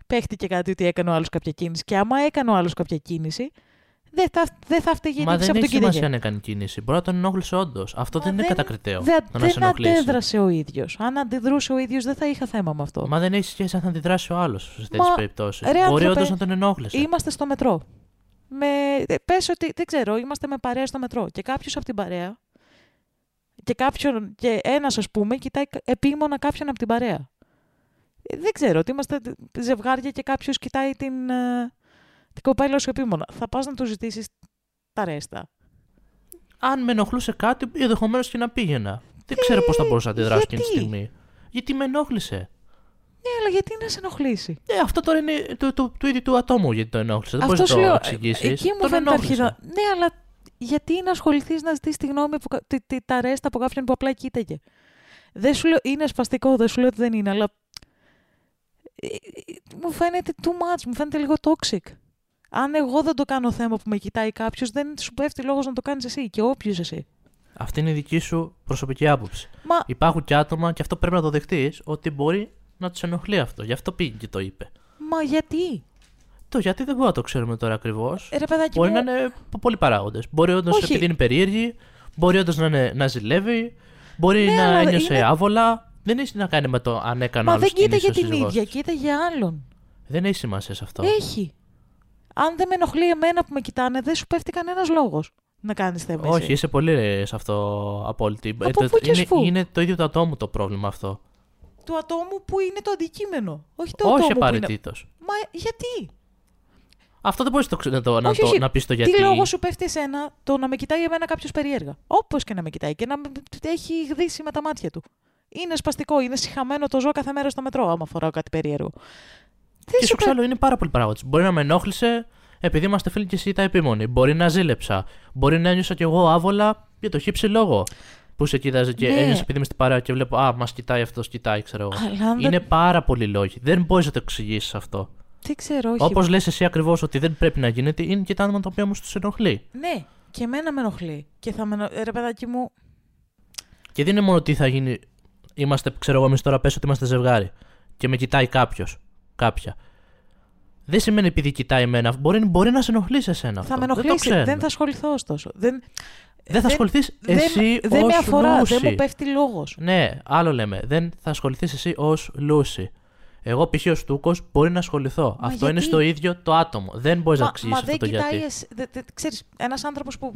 παίχτηκε κάτι ότι έκανε ο άλλος κάποια κίνηση. Και άμα έκανε ο άλλος κάποια κίνηση, δεν θα, δεν θα φταίγει Μα γιατί δεν από έχει τον κοίταγε. σημασία αν έκανε κίνηση. Μπορεί να τον ενόχλησε όντως. Αυτό Μα δεν είναι δεν- κατακριτέο. Δεν, το να σε δεν ενοχλήσει. αντέδρασε ο ίδιος. Αν αντιδρούσε ο ίδιος δεν θα είχα θέμα με αυτό. Μα δεν έχει σχέση αν θα αντιδράσει ο άλλος σε τέτοιες Μα, περιπτώσεις. ρε, Μπορεί άνθρωπε, όντως να τον ενόχλησε. Είμαστε στο μετρό. Με, ε, πες ότι, δεν ξέρω, είμαστε με παρέα στο μετρό και κάποιος από την παρέα και, κάποιον, και ένας ας πούμε κοιτάει κα- επίμονα κάποιον από την παρέα. Ε, δεν ξέρω, ότι είμαστε ζευγάρια και κάποιος κοιτάει την, ε, την κοπέλα σου επίμονα. Θα πας να του ζητήσεις τα ρέστα. Αν με ενοχλούσε κάτι, ενδεχομένως και να πήγαινα. Δεν ξέρω πώς θα μπορούσα να αντιδράσω εκείνη τη γιατί; στιγμή. Γιατί με ενόχλησε. Ναι, αλλά γιατί να σε ενοχλήσει; Ε, αυτό τώρα είναι του, του, του ίδιου του ατόμου γιατί το ενόχλησε. Δεν μπορείς Αυτό να σου το λέω. εξηγήσεις. Εκεί μου Τον φαίνεται ενόχλησε. αρχίδα. Ναι, αλλά γιατί να ασχοληθείς να ζητήσει τη γνώμη από, κα- τη, τη, τα ρέστα από κάποιον που απλά κοίταγε; Δεν σου λέω, είναι σπαστικό, δεν σου λέω ότι δεν είναι, αλλά ε, ε, μου φαίνεται too much, μου φαίνεται λίγο toxic. Αν εγώ δεν το κάνω θέμα που με κοιτάει κάποιος, δεν σου πέφτει λόγος να το κάνεις εσύ και όποιο εσύ. Αυτή είναι η δική σου προσωπική άποψη. Μα Υπάρχουν και άτομα, και αυτό πρέπει να το δεχτείς, ότι μπορεί να τους ενοχλεί αυτό. Γι' αυτό πήγε και το είπε. Μα γιατί; Το γιατί δεν μπορούμε να το ξέρουμε τώρα ακριβώς. Ε, Ρε παιδάκι Μπορεί μου, να είναι από πολλοί παράγοντε. Μπορεί όντως Όχι. επειδή είναι περίεργη, μπορεί όντως να, είναι- να ζηλεύει, Μπορεί Ναι, να αλλά ένιωσε είναι- άβολα. Δεν έχει να κάνει με το αν έκανε Μα άλλος δεν κοίτα κίνησης για ο την σύζυγός ίδια, της. κοίτα για άλλον. Δεν έχει σημασία σε αυτό. Έχει. Αν δεν με ενοχλεί εμένα που με κοιτάνε, δεν σου πέφτει κανένας λόγος να κάνεις θέμα. εσύ. Όχι, είσαι πολύ σε αυτό απόλυτη. Από Ε, το- πού και είναι, σφού. είναι το ίδιο το ατόμου το πρόβλημα αυτό. Του ατόμου που είναι το αντικείμενο. Όχι το Όχι ατόμο που είναι. απαραίτητος. Μα γιατί; Αυτό δεν μπορείς να, το, να, το, να, όχι, το, όχι. να πεις το γιατί. Τι λόγο σου πέφτει εσένα το να με κοιτάει εμένα κάποιος περίεργα; Όπως και να με κοιτάει και να με έχει γδίσει με τα μάτια του. Είναι σπαστικό, είναι συχαμένο το ζω κάθε μέρα στο μετρό, άμα φοράω κάτι περίεργο. Τι Και σου σου ξέρω, είναι πάρα πολλοί παράγοντε. Μπορεί να με ενόχλησε επειδή είμαστε φίλοι και εσύ τα επίμονη. Μπορεί να ζήλεψα. Μπορεί να ένιωσα κι εγώ άβολα για το χύψη λόγο. Που σε κοίταζε και Ναι. ένιωσα επειδή είμαι στην παρέα και βλέπω Α, μας κοιτάει αυτός, κοιτάει, ξέρω εγώ. Αλλά αν δεν- Είναι πάρα πολλοί λόγοι. Δεν μπορείς να το εξηγήσεις αυτό. Τι ξέρω, όχι. Όπως λες εσύ ακριβώς ότι δεν πρέπει να γίνεται, είναι και τα άτομα τα οποία όμως τους ενοχλεί. Ναι, και εμένα με ενοχλεί. Και θα με. ενο- Ρε παιδάκι μου, Και δεν είναι μόνο τι θα γίνει. Είμαστε, ξέρω εγώ, εμείς τώρα πες ότι είμαστε ζευγάρι και με κοιτάει κάποιος. Κάποια. Δεν σημαίνει επειδή κοιτάει εμένα. Μπορεί, μπορεί να σε ενοχλήσει εσένα. θα αυτό. με Δεν, το ενοχλήσει. Δεν, ξέρουμε. θα ασχοληθώ ωστόσο. Δεν, Δεν θα ασχοληθείς δεν- εσύ δεν ως με αφορά, Λούση. δεν μου πέφτει λόγος. Ναι, άλλο λέμε. Δεν θα ασχοληθείς εσύ ως Λούση. Εγώ π.χ. ως Τούκο μπορεί να ασχοληθώ. Μα αυτό είναι γιατί; στο ίδιο το άτομο. Δεν μπορείς να Μα, εξηγήσει μα αυτό δεν το κοιτάει. γιατί. εσ- δε- δε- ξέρεις, ένας άνθρωπος που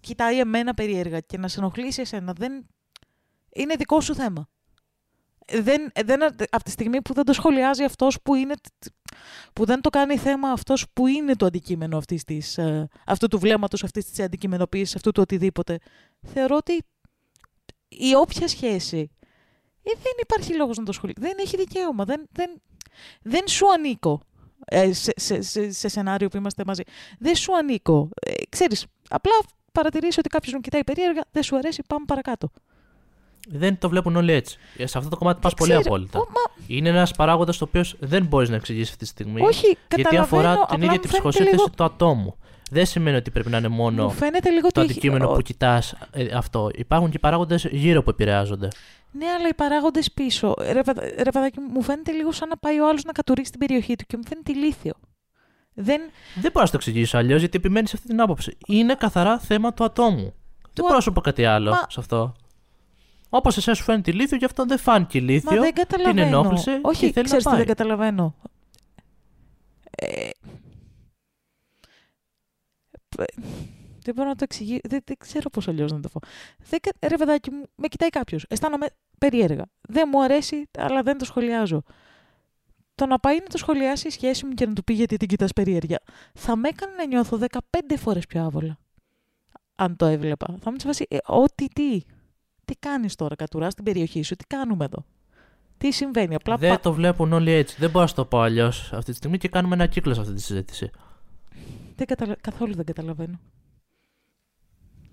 κοιτάει εμένα περίεργα και να σε ενοχλήσει εσένα, δεν... είναι δικό σου θέμα. Δεν, δεν, από τη στιγμή που δεν το σχολιάζει αυτός που είναι που δεν το κάνει θέμα αυτός που είναι το αντικείμενο αυτής της, ε, αυτού του βλέμματος, αυτής της αντικειμενοποίησης, αυτού του οτιδήποτε, θεωρώ ότι η όποια σχέση ε, δεν υπάρχει λόγος να το σχολιάσει. Δεν έχει δικαίωμα. Δεν, δεν, δεν σου ανήκω ε, σε, σε, σε, σε σενάριο που είμαστε μαζί. Δεν σου ανήκω. Ε, ξέρεις, απλά παρατηρήσει ότι κάποιος μου κοιτάει περίεργα, δεν σου αρέσει, πάμε παρακάτω. Δεν το βλέπουν όλοι έτσι. Ε, Σε αυτό το κομμάτι πας Δεν πολύ ξέρω. απόλυτα. Ο, μα, Είναι ένας παράγοντας το οποίος δεν μπορείς να εξηγήσεις αυτή τη στιγμή. όχι, γιατί καταλαβαίνω, αφορά την απλά ίδια μου την φαίνεται ψυχοσύνθεση λίγο- του ατόμου. Δεν σημαίνει ότι πρέπει να είναι μόνο Μου φαίνεται λίγο το ότι έχει- αντικείμενο ο- που κοιτάς αυτό. Υπάρχουν και παράγοντες γύρω που επηρεάζονται. Ναι, αλλά οι παράγοντες πίσω. Ρε, παιδα- ρε παιδάκι μου, μου φαίνεται λίγο σαν να πάει ο άλλος να κατουρίσει την περιοχή του και μου φαίνεται ηλίθιο. Δεν. Δεν μπορώ να το εξηγήσω αλλιώς γιατί επιμένεις σε αυτή την άποψη. Είναι καθαρά θέμα του ατόμου. Δεν μπορώ να σου πω κάτι άλλο Μα- σε αυτό. Όπως εσένα σου φαίνεται ηλίθιο, γι' αυτό δεν φάνηκε Μα ηλίθιο. δεν καταλαβαίνω. Την ενόχλησε Όχι, και θέλει ξέρεις να τι πάει. δεν καταλαβαίνω. Ε, π- δεν μπορώ να το εξηγήσω. Δεν, δεν ξέρω πώς αλλιώς να το πω. Δεν, κα- ρε παιδάκι μου, με κοιτάει κάποιος. Αισθάνομαι περίεργα. Δεν μου αρέσει, αλλά δεν το σχολιάζω. Το να πάει να το σχολιάσει η σχέση μου και να του πει γιατί την κοιτάς περίεργα, θα με έκανε να νιώθω 15 φορές πιο άβολα. Αν το έβλεπα. Θα μου τσιβάσει, ε, ό,τι τι. Τι κάνεις τώρα, κατουρά την περιοχή σου, τι κάνουμε εδώ; Τι συμβαίνει, απλά Δεν πα- το βλέπουν όλοι έτσι. Δεν μπορώ να σου το πω αλλιώς αυτή τη στιγμή και κάνουμε ένα κύκλο σε αυτή τη συζήτηση. δεν καταλα... καθόλου δεν καταλαβαίνω.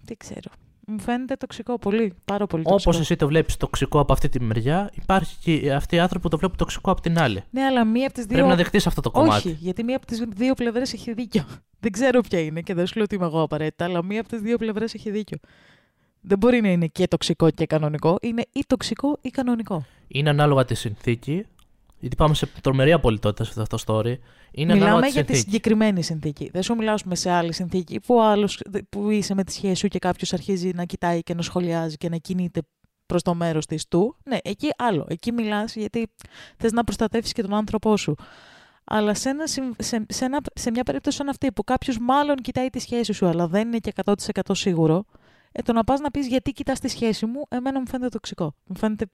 Τι ξέρω. Μου φαίνεται τοξικό πολύ, πάρα πολύ τοξικό. Όπως εσύ το βλέπεις τοξικό από αυτή τη μεριά, υπάρχει και αυτοί οι άνθρωποι που το βλέπουν τοξικό από την άλλη. Ναι, αλλά μία από τις δύο. Πρέπει να δεχτείς αυτό το κομμάτι. Όχι, γιατί μία από τις δύο πλευρές έχει δίκιο. Δεν ξέρω ποια είναι και δεν σου λέω ότι είμαι εγώ απαραίτητα, αλλά μία από τις δύο πλευρές έχει δίκιο. Δεν μπορεί να είναι και τοξικό και κανονικό. Είναι ή τοξικό ή κανονικό. Είναι ανάλογα τη συνθήκη. Γιατί πάμε σε τρομερή απολυτότητα σε αυτό το story. Είναι ανάλογα Μιλάμε τη για τη συνθήκη. συγκεκριμένη συνθήκη. Δεν σου μιλάω ας πούμε, σε άλλη συνθήκη που, ο άλλος, που είσαι με τη σχέση σου και κάποιος αρχίζει να κοιτάει και να σχολιάζει και να κινείται προς το μέρος της του. Ναι, εκεί άλλο. Εκεί μιλάς γιατί θες να προστατεύσεις και τον άνθρωπό σου. Αλλά σε, ένα, συμ- σε, σε, ένα, σε μια περίπτωση σαν αυτή που κάποιος μάλλον κοιτάει τη σχέση σου, αλλά δεν είναι και 100% σίγουρο, ε, το να πας να πεις γιατί κοιτάς τη σχέση μου, εμένα μου φαίνεται τοξικό. Μου φαίνεται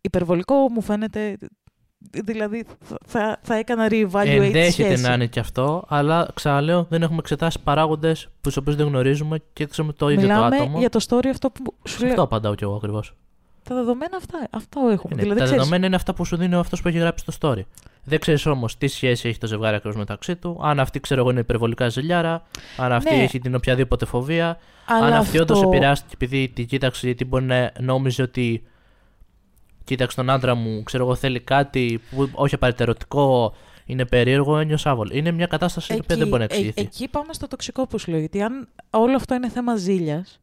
υπερβολικό, μου φαίνεται. Δηλαδή θα, θα έκανα reevaluate τη Ενδέχεται σχέση. να είναι και αυτό, αλλά ξαναλέω δεν έχουμε εξετάσει παράγοντες τους οποίους δεν γνωρίζουμε και ξέρουμε το ίδιο Μιλάμε το άτομο. για το story αυτό που σου Σε λέω. αυτό απαντάω κι εγώ ακριβώς. Τα δεδομένα αυτά, αυτά έχουμε. Ναι, δηλαδή, τα ξέρεις, δεδομένα είναι αυτά που σου δίνει αυτός που έχει γράψει το story. Δεν ξέρεις όμως τι σχέση έχει το ζευγάρι ακριβώς μεταξύ του, αν αυτή ξέρω εγώ είναι υπερβολικά ζηλιάρα, αν αυτή Ναι. έχει την οποιαδήποτε φοβία, αλλά αν αυτή όντως αυτό- επηρεάστηκε επειδή την κοίταξε, γιατί μπορεί να νόμιζε ότι κοίταξε τον άντρα μου, ξέρω εγώ θέλει κάτι που όχι απαραίτητα ερωτικό, είναι περίεργο, ένιωσα άβολο. Είναι μια κατάσταση η οποία δεν μπορεί να ε- εξηγηθεί. εκεί πάμε στο τοξικό που σου λέω. Γιατί αν όλο αυτό είναι θέμα ζήλιας,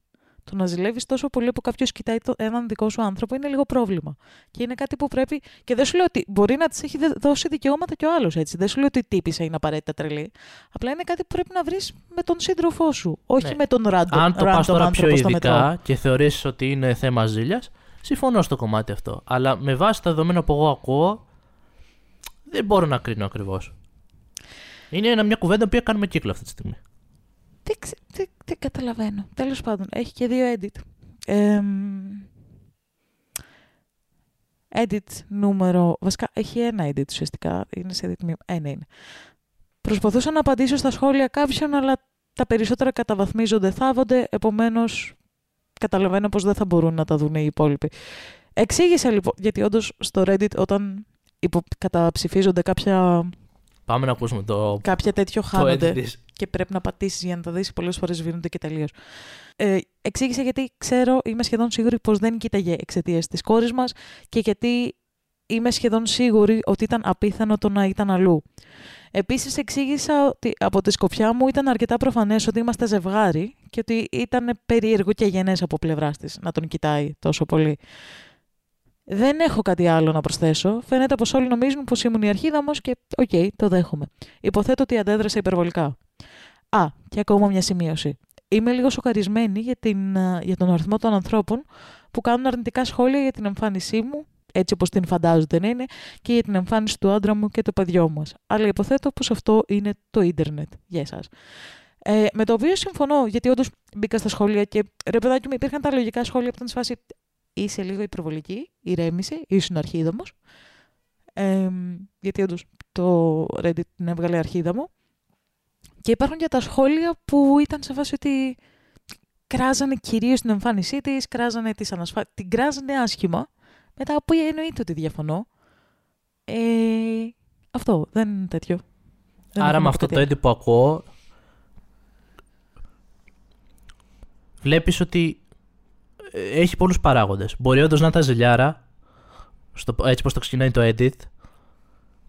το να ζηλεύεις τόσο πολύ που κάποιος κοιτάει το, έναν δικό σου άνθρωπο είναι λίγο πρόβλημα. Και είναι κάτι που πρέπει. Και δεν σου λέω ότι μπορεί να της έχει δώσει δικαιώματα και ο άλλος έτσι. Δεν σου λέω ότι η τύπησα είναι απαραίτητα τρελή. Απλά είναι κάτι που πρέπει να βρεις με τον σύντροφό σου. Όχι Ναι. με τον ράντο. Αν το πας τώρα πιο άνθρωπο στο μετρό. ειδικά και θεωρήσει ότι είναι θέμα ζήλιας, συμφωνώ στο κομμάτι αυτό. Αλλά με βάση τα δεδομένα που εγώ ακούω, δεν μπορώ να κρίνω ακριβώς. Είναι ένα- μια κουβέντα που κάνουμε κύκλο αυτή τη στιγμή. Δεν, ξε- δεν- δεν καταλαβαίνω. Τέλος πάντων, έχει και δύο edit. Εμ, edit νούμερο... Βασικά, έχει ένα edit ουσιαστικά. Είναι σε edit μείον. Ένα είναι. Προσπαθούσα να απαντήσω στα σχόλια κάποιων, αλλά τα περισσότερα καταβαθμίζονται, θάβονται, επομένως καταλαβαίνω πως δεν θα μπορούν να τα δουν οι υπόλοιποι. Εξήγησα λοιπόν, γιατί όντως στο Reddit όταν υπο, καταψηφίζονται κάποια, Πάμε να ακούσουμε το, κάποια τέτοιο το χάνονται edit της. Και πρέπει να πατήσεις για να τα δεις. Πολλές φορές σβήνονται και τελείως. Ε, εξήγησε γιατί ξέρω, είμαι σχεδόν σίγουρη πως δεν κοίταγε εξαιτίας της κόρης μας και γιατί είμαι σχεδόν σίγουρη ότι ήταν απίθανο το να ήταν αλλού. Επίσης, εξήγησα ότι από τη σκοπιά μου ήταν αρκετά προφανές ότι είμαστε ζευγάρι και ότι ήταν περίεργο και γεννέ από πλευράς της να τον κοιτάει τόσο πολύ. Δεν έχω κάτι άλλο να προσθέσω. Φαίνεται πως όλοι νομίζουν πως ήμουν η αρχίδαμο και οκ, το δέχομαι. Υποθέτω ότι αντέδρασα υπερβολικά. Α, και ακόμα μια σημείωση. Είμαι λίγο σοκαρισμένη για, την, α, για τον αριθμό των ανθρώπων που κάνουν αρνητικά σχόλια για την εμφάνισή μου, έτσι όπως την φαντάζονται να είναι, και για την εμφάνιση του άντρα μου και του παιδιού μας. Αλλά υποθέτω πως αυτό είναι το ίντερνετ για εσάς. Ε, με το οποίο συμφωνώ, γιατί όντως μπήκα στα σχόλια και ρε παιδάκι μου υπήρχαν τα λογικά σχόλια που ήταν σε φάση είσαι λίγο υπερβολική, ηρέμησε, ήσουν αρχίδαμος. Ε, γιατί όντως το Reddit την έβγαλε αρχίδαμο. Και υπάρχουν και τα σχόλια που ήταν σε φάση ότι κράζανε κυρίως την εμφάνισή της, κράζανε τις ανασφα... την κράζανε άσχημα, μετά που εννοείται ότι διαφωνώ. Ε, αυτό, δεν είναι τέτοιο. Δεν Άρα έχω με να αυτό πω το κάτι edit που ακούω, βλέπεις ότι ε, έχει πολλούς παράγοντες. Μπορεί όντως να ήταν ζηλιάρα, στο, έτσι πως το ξεκινάει το edit,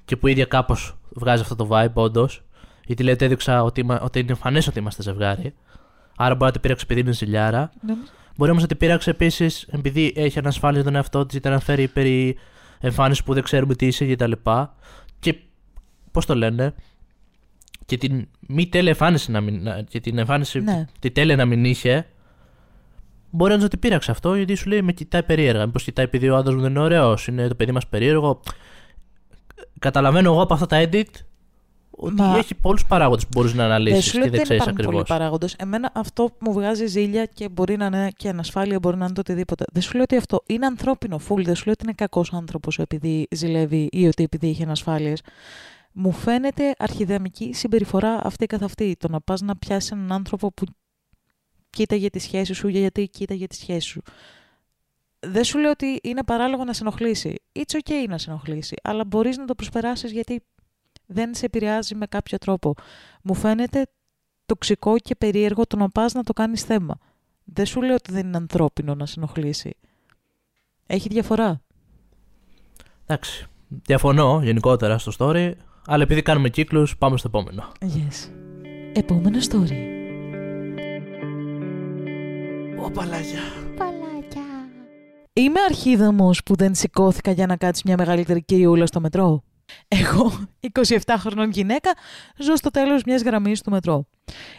και που η ίδια κάπως βγάζει αυτό το vibe όντως, γιατί λέει ότι έδειξα ότι, είμα- ότι είναι εμφανές ότι είμαστε ζευγάρι. Άρα μπορεί να την πείραξε επειδή είναι ζηλιάρα. άλλο. Νομίζω- Μπορεί όμως να την πείραξε επίσης επειδή έχει ανασφάλεια τον εαυτό της, είτε να φέρει περί εμφάνισης που δεν ξέρουμε τι είσαι κτλ. Και πώς το λένε, και την μη τέλεια εμφάνιση να μην. να- και την εμφάνιση Ναι. τη τέλεια να μην είχε. Μπορεί να την πείραξε αυτό γιατί σου λέει με κοιτάει περίεργα. Μήπως κοιτάει επειδή ο άντρας μου δεν είναι ωραίος, είναι το παιδί μας περίεργο. Καταλαβαίνω εγώ από αυτά τα edit ότι Μα- έχει πολλούς παράγοντες που μπορείς να Δεν αναλύσεις σου λέω και δεν ότι δεν ξέρεις υπάρχουν πολλοί ακριβώς. παράγοντες. Εμένα αυτό που μου βγάζει ζήλια και μπορεί να είναι και ανασφάλεια, μπορεί να είναι το οτιδήποτε. Δεν σου λέω ότι αυτό είναι ανθρώπινο, φουλ. Δεν σου λέω ότι είναι κακός άνθρωπος επειδή ζηλεύει ή ότι επειδή έχει ανασφάλειες. Μου φαίνεται αρχιδαμική συμπεριφορά αυτή καθ' αυτή. Το να πας να πιάσεις έναν άνθρωπο που κοίταγε τη σχέση σου γιατί κοίταγε τη σχέση σου. Δεν σου λέω ότι είναι παράλογο να σε ενοχλήσει. It's okay να σε ενοχλήσει, αλλά μπορείς να το προσπεράσεις γιατί δεν σε επηρεάζει με κάποιο τρόπο. Μου φαίνεται τοξικό και περίεργο το να πας να το κάνεις θέμα. Δεν σου λέω ότι δεν είναι ανθρώπινο να σε ενοχλήσει. Έχει διαφορά. Εντάξει. Διαφωνώ γενικότερα στο story, αλλά επειδή κάνουμε κύκλους, πάμε στο επόμενο. Yes. Επόμενο story. Οπαλάκια. Είμαι αρχίδαμος που δεν σηκώθηκα για να κάτσει μια μεγαλύτερη κυριούλα στο μετρό. Εγώ, 27 χρονών γυναίκα, ζω στο τέλος μιας γραμμής του μετρό.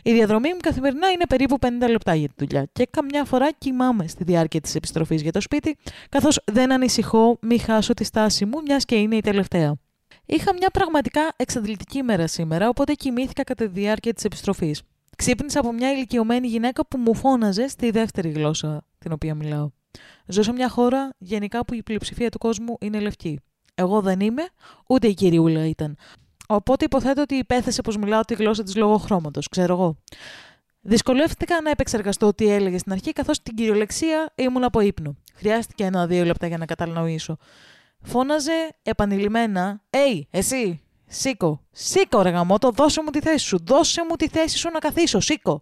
Η διαδρομή μου καθημερινά είναι περίπου 50 λεπτά για τη δουλειά και καμιά φορά κοιμάμαι στη διάρκεια της επιστροφής για το σπίτι, καθώς δεν ανησυχώ μη χάσω τη στάση μου, μιας και είναι η τελευταία. Είχα μια πραγματικά εξαντλητική μέρα σήμερα, οπότε κοιμήθηκα κατά τη διάρκεια της επιστροφής. Ξύπνησα από μια ηλικιωμένη γυναίκα που μου φώναζε στη δεύτερη γλώσσα την οποία μιλάω. Ζω σε μια χώρα γενικά που η πλειοψηφία του κόσμου είναι λευκή. Εγώ δεν είμαι, ούτε η κυριούλα ήταν. Οπότε υποθέτω ότι υπέθεσε πως μιλάω τη γλώσσα της λόγω χρώματος, ξέρω εγώ. Δυσκολεύτηκα να επεξεργαστώ τι έλεγε στην αρχή, καθώς την κυριολεξία ήμουν από ύπνο. Χρειάστηκε ένα-δύο λεπτά για να κατανοήσω. Φώναζε επανειλημμένα: Έι, εσύ, σήκω, σήκω, ρε γαμότο, δώσε μου τη θέση σου, δώσε μου τη θέση σου να καθίσω, σήκω.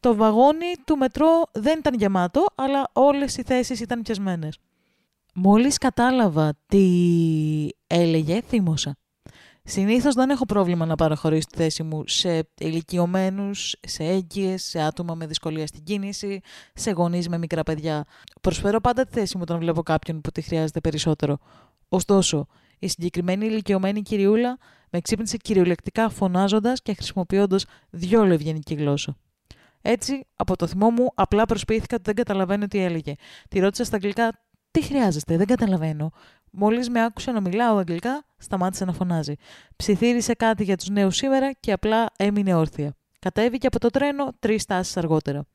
Το βαγόνι του μετρό δεν ήταν γεμάτο, αλλά όλες οι θέσεις ήταν πιασμένες. Μόλις κατάλαβα τι έλεγε, θύμωσα. Συνήθως δεν έχω πρόβλημα να παραχωρήσω τη θέση μου σε ηλικιωμένους, σε έγκυες, σε άτομα με δυσκολία στην κίνηση, σε γονείς με μικρά παιδιά. Προσφέρω πάντα τη θέση μου όταν βλέπω κάποιον που τη χρειάζεται περισσότερο. Ωστόσο, η συγκεκριμένη ηλικιωμένη κυριούλα με ξύπνησε κυριολεκτικά φωνάζοντας και χρησιμοποιώντας δυο ευγενική γλώσσα. Έτσι, από το θυμό μου, απλά προσποιήθηκα ότι δεν καταλαβαίνω τι έλεγε. Τη ρώτησα στα αγγλικά τι χρειάζεστε, δεν καταλαβαίνω. Μόλις με άκουσε να μιλάω αγγλικά, σταμάτησε να φωνάζει. Ψιθύρισε κάτι για τους νέους σήμερα και απλά έμεινε όρθια. Κατέβηκε από το τρένο τρεις τάσεις αργότερα.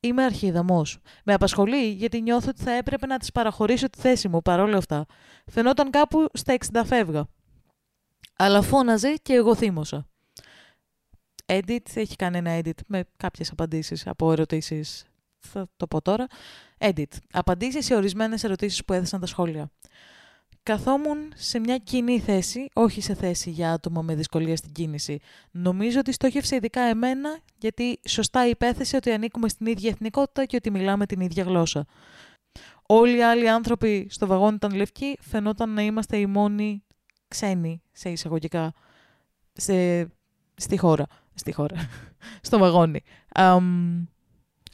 Είμαι αρχίδαμος. Με απασχολεί γιατί νιώθω ότι θα έπρεπε να της παραχωρήσω τη θέση μου παρόλα αυτά. Φαινόταν κάπου στα 60 φεύγα. Αλλά φώναζε και εγώ θύμωσα. Edit, έχει κάνει ένα edit με κάποιες απαντήσεις από ερωτήσεις; Θα το πω τώρα. Edit. Απαντήσεις σε ορισμένες ερωτήσεις που έθεσαν τα σχόλια. Καθόμουν σε μια κοινή θέση, όχι σε θέση για άτομα με δυσκολία στην κίνηση. Νομίζω ότι στόχευσε ειδικά εμένα, γιατί σωστά υπέθεσε ότι ανήκουμε στην ίδια εθνικότητα και ότι μιλάμε την ίδια γλώσσα. Όλοι οι άλλοι άνθρωποι στο βαγόνι ήταν λευκοί, φαινόταν να είμαστε οι μόνοι ξένοι, σε εισαγωγικά, σε... στη χώρα. Στη χώρα. στο βαγόνι.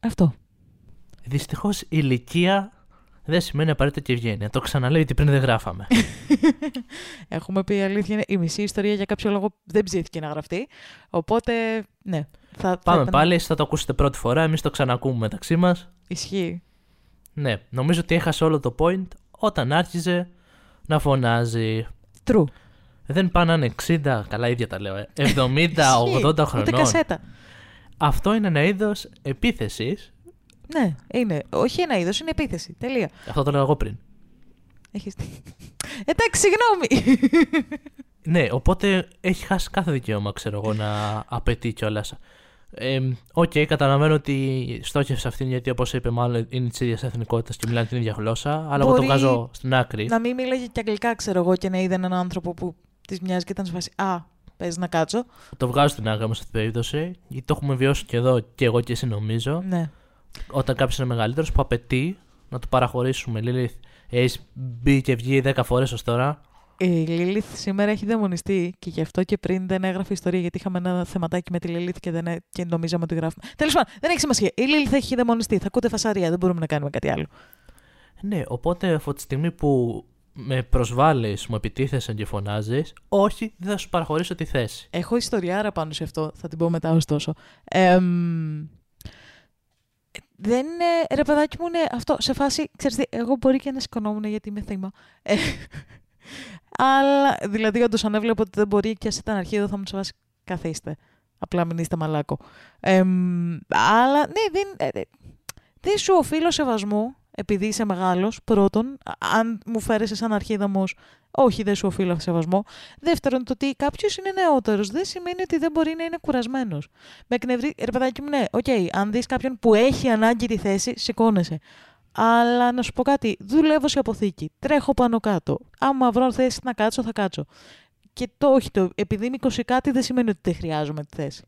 αυτό. Δυστυχώς η ηλικία δεν σημαίνει απαραίτητα και ευγένεια. Το ξαναλέω γιατί πριν δεν γράφαμε. Έχουμε πει η αλήθεια είναι η μισή ιστορία για κάποιο λόγο δεν ψήθηκε να γραφτεί. Οπότε, ναι. Θα, Πάμε θα πάλι, θα το ακούσετε πρώτη φορά. Εμείς το ξανακούμε μεταξύ μας. Ισχύει. Ναι, νομίζω ότι έχασε όλο το point όταν άρχιζε να φωνάζει. True. Δεν πάνε να είναι 60, καλά ίδια τα λέω, 70, 80 χρονών. Ούτε κασέτα. Αυτό είναι ένα είδος επίθεσης ναι, είναι. Όχι ένα είδος, είναι επίθεση. Τελεία. Αυτό το λέω εγώ πριν. Έχεις... Εντάξει, συγγνώμη. ναι, οπότε έχει χάσει κάθε δικαίωμα, ξέρω εγώ, να απαιτεί κιόλας. Οκ, ε, καταλαβαίνω ότι στόχευσε αυτήν γιατί όπως είπε, μάλλον είναι της ίδιας εθνικότητας και μιλάνε την ίδια γλώσσα. Αλλά εγώ το βγάζω στην άκρη. Να μην μιλάει και αγγλικά, ξέρω εγώ, και να είδε έναν άνθρωπο που της μοιάζει και ήταν σε Α, παίζει να κάτσω. Το βγάζω στην άκρη μου σε αυτή την περίπτωση. Γιατί το έχουμε βιώσει και εδώ και εγώ και εσύ νομίζω. Ναι όταν κάποιος είναι μεγαλύτερος που απαιτεί να του παραχωρήσουμε. Λίλιθ, έχεις μπει και βγει 10 φορές ως τώρα. Η Λίλιθ σήμερα έχει δαιμονιστεί και γι' αυτό και πριν δεν έγραφε ιστορία γιατί είχαμε ένα θεματάκι με τη Λίλιθ και, δεν, και νομίζαμε ότι γράφουμε. Τέλος πάντων, δεν έχει σημασία. Η Λίλιθ έχει δαιμονιστεί. Θα ακούτε φασαρία, δεν μπορούμε να κάνουμε κάτι άλλο. Ναι, οπότε από τη στιγμή που με προσβάλλεις, μου επιτίθεσαι και φωνάζεις, όχι, δεν θα σου παραχωρήσω τη θέση. Έχω ιστοριάρα πάνω σε αυτό, θα την πω μετά ωστόσο. Ε, δεν είναι, ρε παιδάκι μου, είναι αυτό, σε φάση, ξέρεις εγώ μπορεί και να σηκωνόμουν γιατί είμαι θύμα. Ε, αλλά, δηλαδή, όντως αν έβλεπα ότι δεν μπορεί και ας ήταν αρχίδο θα μου σε φάση, καθίστε. Απλά μην είστε μαλάκο. Ε, αλλά, ναι, δεν, ε, δεν σου οφείλω σεβασμό επειδή είσαι μεγάλος, πρώτον, αν μου φέρεσαι σαν αρχίδαμος, όχι, δεν σου οφείλω σεβασμό. Δεύτερον, το ότι κάποιος είναι νεότερος δεν σημαίνει ότι δεν μπορεί να είναι κουρασμένος. Με εκνευρίζει, ρε παιδάκι μου, ναι, ok, okay, αν δεις κάποιον που έχει ανάγκη τη θέση, σηκώνεσαι. Αλλά να σου πω κάτι, δουλεύω σε αποθήκη. Τρέχω πάνω κάτω. Άμα βρω θέση να κάτσω, θα κάτσω. Και το όχι, το, επειδή είμαι 20 κάτι, δεν σημαίνει ότι δεν χρειάζομαι τη θέση.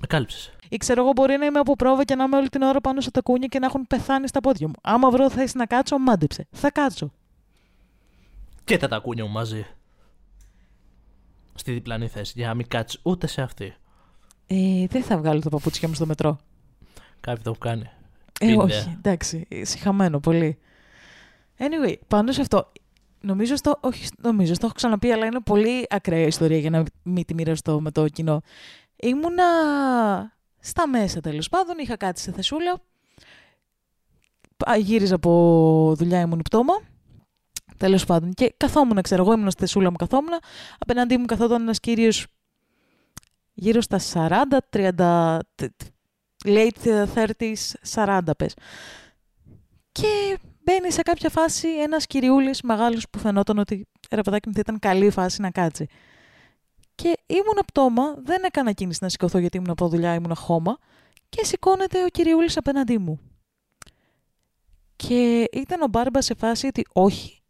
Με κάλυψες. Ή ξέρω εγώ, μπορεί να είμαι από πρόβα και να είμαι όλη την ώρα πάνω στα τακούνια και να έχουν πεθάνει τα πόδια μου. Άμα βρω θέση να κάτσω, μάντεψε. Θα κάτσω. Και τα τακούνια μου μαζί. Στη διπλανή θέση, για να μην κάτσεις ούτε σε αυτή. Ε, δεν θα βγάλω το παπούτσια μου στο μετρό. Κάποιοι το έχουν κάνει. Ε, όχι, εντάξει. Συχαμένο πολύ. Anyway, πάνω σε αυτό. Νομίζω στο, όχι, νομίζω, στο έχω ξαναπεί, αλλά είναι πολύ ακραία ιστορία για να μην τη μοιραστώ με το κοινό. Ήμουνα στα μέσα τέλος πάντων, είχα κάτι σε θεσούλα. Γύριζα από δουλειά, ήμουν πτώμα. Τέλος πάντων. Και καθόμουν, ξέρω εγώ, ήμουν στη θεσούλα μου, καθόμουν. Απέναντί μου καθόταν ένας κύριος γύρω στα 40, 30, late 30s, 40 πες. Και μπαίνει σε κάποια φάση ένας κυριούλης μεγάλος που φαινόταν ότι ρε παιδάκι μου θα ήταν καλή φάση να κάτσει. Και ήμουν πτώμα, δεν έκανα κίνηση να σηκωθώ γιατί ήμουν από δουλειά, ήμουν χώμα και σηκώνεται ο κυριούλης απέναντί μου. Και ήταν ο Μπάρμπας σε φάση ότι όχι,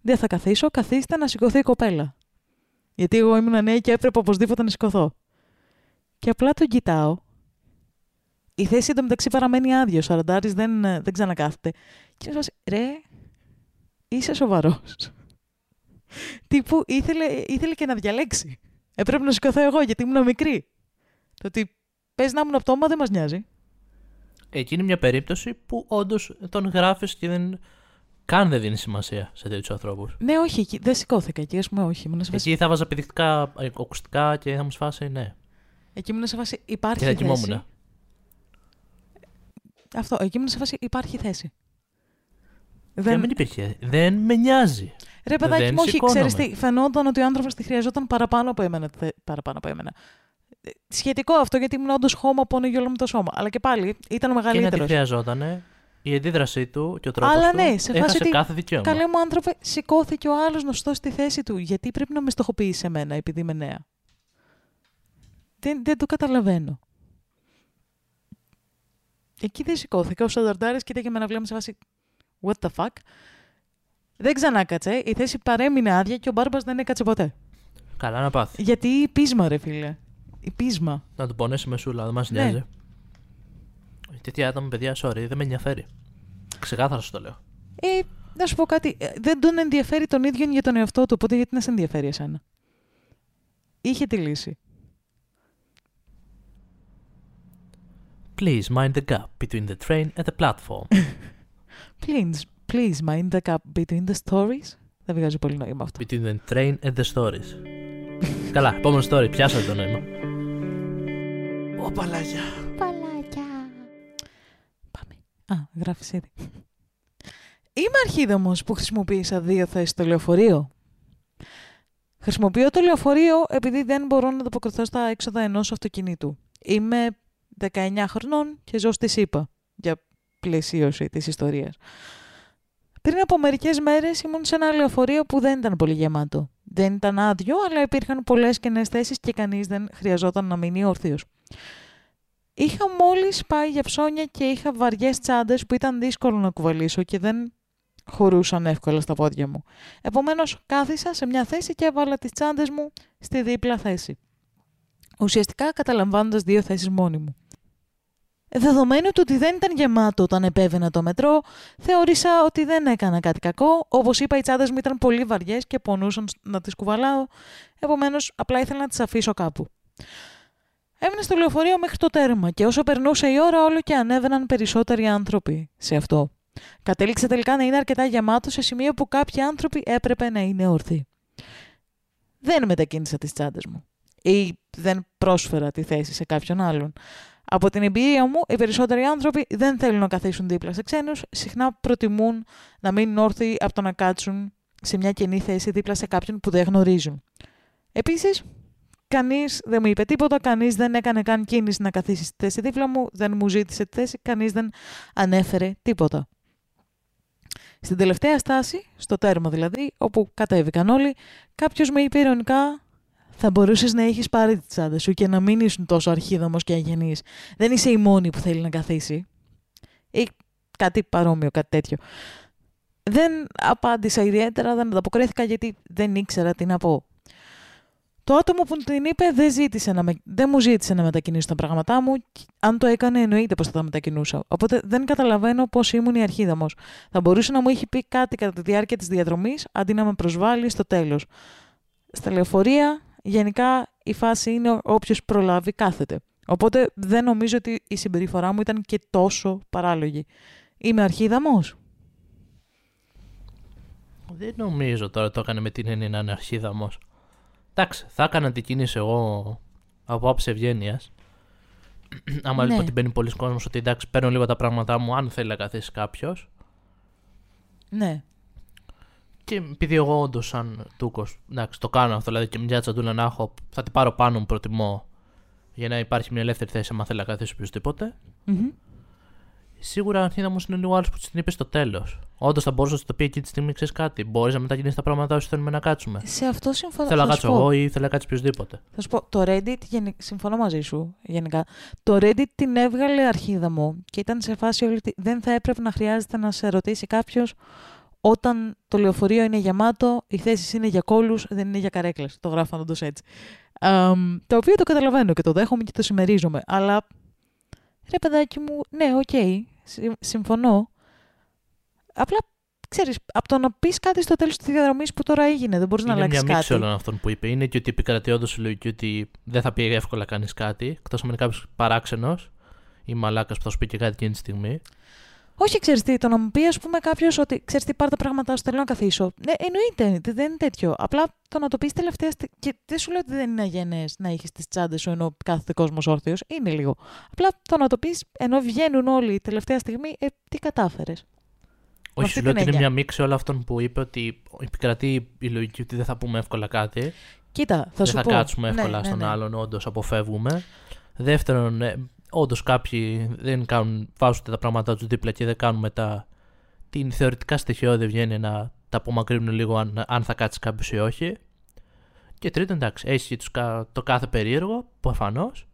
δεν θα καθίσω, καθίστε να σηκωθεί η κοπέλα. Γιατί εγώ ήμουν νέα και έπρεπε οπωσδήποτε να σηκωθώ. Και απλά τον κοιτάω. Η θέση εντωμεταξύ παραμένει άδειο. Ο Σαραντάρης δεν, δεν ξανακάθεται. Και μου ρε, είσαι σοβαρός. Τύπου ήθελε, ήθελε και να διαλέξει. Έπρεπε να σηκωθώ εγώ γιατί ήμουν μικρή. Το ότι πες να ήμουν πτώμα δεν μας νοιάζει. Εκεί είναι μια περίπτωση που όντως τον γράφεις και δεν. καν δεν δίνει σημασία σε τέτοιους ανθρώπους. Ναι, όχι, εκεί, δεν σηκώθηκα εκεί, ας πούμε, όχι. Ήμουν σε φάση, Εκεί θα βάζα επιδεικτικά ε, ακουστικά και θα μου σφάσει, ναι. εκεί ήμουν σε φάση υπάρχει Και θα θέση. κοιμόμουν. Αυτό, εκεί ήμουν σε φάση υπάρχει θέση. Δεν... Δεν... μην υπήρχε. Δεν με νοιάζει. Ρε παιδάκι δεν μου, όχι, σηκώνομαι. ξέρεις τι, φαινόταν ότι ο άνθρωπος τη χρειαζόταν παραπάνω από εμένα. θε- Παραπάνω από εμένα. Ε, Σχετικό αυτό γιατί ήμουν όντως χώμα που όλο με το σώμα. Αλλά και πάλι ήταν Και να τη μεγαλύτερο. χρειαζόταν η αντίδρασή του και ο τρόπος Αλλά του. ναι, σε φάση έχασε ότι κάθε δικαίωμα. Καλέ μου άνθρωπε, σηκώθηκε ο άλλος γνωστός στη θέση του. Γιατί πρέπει να με στοχοποιήσει εμένα επειδή είμαι νέα. Δεν, δεν το καταλαβαίνω. Εκεί δεν σηκώθηκε. Ο Σανταρτάρης κοίταγε με ένα βλέμμα σε βάση. What the fuck; Δεν ξανάκατσε. Η θέση παρέμεινε άδεια και ο Μπάρμπας δεν έκατσε ποτέ. Καλά να πάθει. Γιατί η πείσμα, ρε φίλε. Η πείσμα. Να του πονέσει μεσούλα, δεν μας Ναι. νοιάζει. Τέτοια άτομα, παιδιά, sorry, δεν με ενδιαφέρει. Ξεκάθαρα σου το λέω. Ε, να σου πω κάτι. ε, Δεν τον ενδιαφέρει τον ίδιο για τον εαυτό του, οπότε γιατί να σε ενδιαφέρει εσένα; Είχε τη λύση. Please mind the gap between the train and the platform. Please, please mind the gap between the stories. Δεν βγάζει πολύ νόημα αυτό. between the train and the stories. Καλά, επόμενο story, πιάσατε το νόημα. Ω, παλάκια. Πάμε. Α, γράφεις ήδη. Είμαι αρχίδομος που χρησιμοποίησα δύο θέσεις στο λεωφορείο. Χρησιμοποιώ το λεωφορείο επειδή δεν μπορώ να ανταποκριθώ στα έξοδα ενός αυτοκινήτου. Είμαι 19 χρονών και ζω στη ΣΥΠΑ για πλαισίωση της ιστορίας. Πριν από μερικές μέρες ήμουν σε ένα λεωφορείο που δεν ήταν πολύ γεμάτο. Δεν ήταν άδειο, αλλά υπήρχαν πολλές κενές θέσεις και κανείς δεν χρειαζόταν να μείνει όρθιος. Είχα μόλις πάει για ψώνια και είχα βαριές τσάντες που ήταν δύσκολο να κουβαλήσω και δεν χωρούσαν εύκολα στα πόδια μου. Επομένως κάθισα σε μια θέση και έβαλα τις τσάντες μου στη δίπλα θέση. Ουσιαστικά καταλαμβάνοντας δύο θέσεις μόνη μου. Δεδομένου του ότι δεν ήταν γεμάτο όταν επέβαινα το μετρό, θεώρησα ότι δεν έκανα κάτι κακό. Όπως είπα, οι τσάντες μου ήταν πολύ βαριές και πονούσαν να τις κουβαλάω, επομένως απλά ήθελα να τις αφήσω κάπου. Έμεινα στο λεωφορείο μέχρι το τέρμα και όσο περνούσε η ώρα όλο και ανέβαιναν περισσότεροι άνθρωποι σε αυτό. Κατέληξε τελικά να είναι αρκετά γεμάτο σε σημείο που κάποιοι άνθρωποι έπρεπε να είναι όρθιοι. Δεν μετακίνησα τις τσάντες μου ή δεν πρόσφερα τη θέση σε κάποιον άλλον. Από την εμπειρία μου, οι περισσότεροι άνθρωποι δεν θέλουν να καθίσουν δίπλα σε ξένους, συχνά προτιμούν να μείνουν όρθιοι από το να κάτσουν σε μια κενή θέση δίπλα σε κάποιον που δεν γνωρίζουν. Επίσης, Κανείς δεν μου είπε τίποτα, κανείς δεν έκανε καν κίνηση να καθίσει στη θέση δίπλα μου, δεν μου ζήτησε τη θέση, κανείς δεν ανέφερε τίποτα. Στην τελευταία στάση, στο τέρμα δηλαδή, όπου κατέβηκαν όλοι, κάποιος με είπε ειρωνικά θα μπορούσες να έχεις πάρει τη τσάντα σου και να μην ήσουν τόσο αρχίδαμος και αγενής. Δεν είσαι η μόνη που θέλει να καθίσει. Ή κάτι παρόμοιο, κάτι τέτοιο. Δεν απάντησα ιδιαίτερα, δεν ανταποκρίθηκα γιατί δεν ήξερα τι να πω. Το άτομο που την είπε δεν, ζήτησε να με, δεν μου ζήτησε να μετακινήσω τα πράγματά μου. και Αν το έκανε, εννοείται πως θα τα μετακινούσα. Οπότε δεν καταλαβαίνω πώς ήμουν η αρχίδαμος. Θα μπορούσε να μου είχε πει κάτι κατά τη διάρκεια της διαδρομής, αντί να με προσβάλλει στο τέλος. Στα λεωφορεία, γενικά η φάση είναι όποιος προλάβει κάθεται. Οπότε δεν νομίζω ότι η συμπεριφορά μου ήταν και τόσο παράλογη. Είμαι αρχίδαμος; Δεν νομίζω τώρα το έκανε με την έννοια να είναι αρχίδαμος. Εντάξει, θα έκανα την κίνηση εγώ από άψη ευγένειας. Άμα Ναι. λοιπόν ότι μπαίνει πολλοί κόσμος, ότι εντάξει, παίρνω λίγο τα πράγματά μου, αν θέλει να καθίσει κάποιος. Ναι. Και επειδή εγώ όντως, σαν τούκος, εντάξει, το κάνω αυτό, δηλαδή και μια τσαντούλα να έχω, θα την πάρω πάνω μου, προτιμώ. Για να υπάρχει μια ελεύθερη θέση, άμα θέλει να καθίσει οποιοδήποτε. Μμμ. Σίγουρα αρχίδα μου είναι λίγο άλλος που της την είπε στο τέλος. Όντως θα μπορούσε να σου το πει εκεί τη στιγμή, ξέρεις κάτι. Μπορείς να μετακινήσει τα πράγματα όσοι θέλουμε να κάτσουμε. Σε αυτό συμφωνώ. Θέλω να θα σου κάτσω πω. εγώ ή θέλω να κάτσεις οποιοδήποτε. Θα σου πω, το Reddit, γενι- συμφωνώ μαζί σου γενικά, το Reddit την έβγαλε αρχίδα μου και ήταν σε φάση όλη τη... δεν θα έπρεπε να χρειάζεται να σε ρωτήσει κάποιος όταν το λεωφορείο είναι γεμάτο, οι θέσεις είναι για κώλους, δεν είναι για καρέκλες. Το γράφω όντως έτσι. Αμ, το οποίο το καταλαβαίνω και το δέχομαι και το συμμερίζομαι. Αλλά ρε παιδάκι μου, ναι, οκ, συμ- συμφωνώ. Απλά ξέρεις, από το να πεις κάτι στο τέλος της διαδρομής που τώρα έγινε, δεν μπορείς να Είναι αλλάξεις μια μίξη κάτι. όλων αυτών που είπε. Είναι και ότι επικρατεί όντως η λογική ότι δεν θα πει εύκολα κανείς κάτι, εκτός αν είναι κάποιος παράξενος ή μαλάκας που θα σου πει και κάτι εκείνη τη στιγμή. Όχι, ξέρεις τι, το να μου πει, ας πούμε, κάποιος ότι ξέρεις τι, πάρ τα πράγματά σου, θέλω να καθίσω. Ναι, εννοείται, δεν είναι τέτοιο. Απλά το να το πεις τελευταία στιγμή. Και δεν σου λέω ότι δεν είναι αγενές να έχεις τις τσάντες σου ενώ κάθεται κόσμος όρθιος. Είναι λίγο. Απλά το να το πεις ενώ βγαίνουν όλοι τελευταία στιγμή, ε, τι κατάφερες. Όχι, αυτή σου λέω την ότι είναι έννοια. μια μίξη όλων αυτών που είπε ότι επικρατεί η λογική ότι δεν θα πούμε εύκολα κάτι. Κοίτα, θα δεν σου θα πω. κάτσουμε Ναι, εύκολα ναι, στον ναι. άλλον, όντως αποφεύγουμε. Δεύτερον, ε, όντως κάποιοι δεν κάνουν, βάζουν τα πράγματά τους δίπλα και δεν κάνουν μετά την θεωρητικά στοιχειώδη ευγένεια να τα απομακρύνουν λίγο αν, αν θα κάτσει κάποιος ή όχι. Και τρίτον, εντάξει, έχει τους, κα- το κάθε περίεργο, προφανώς,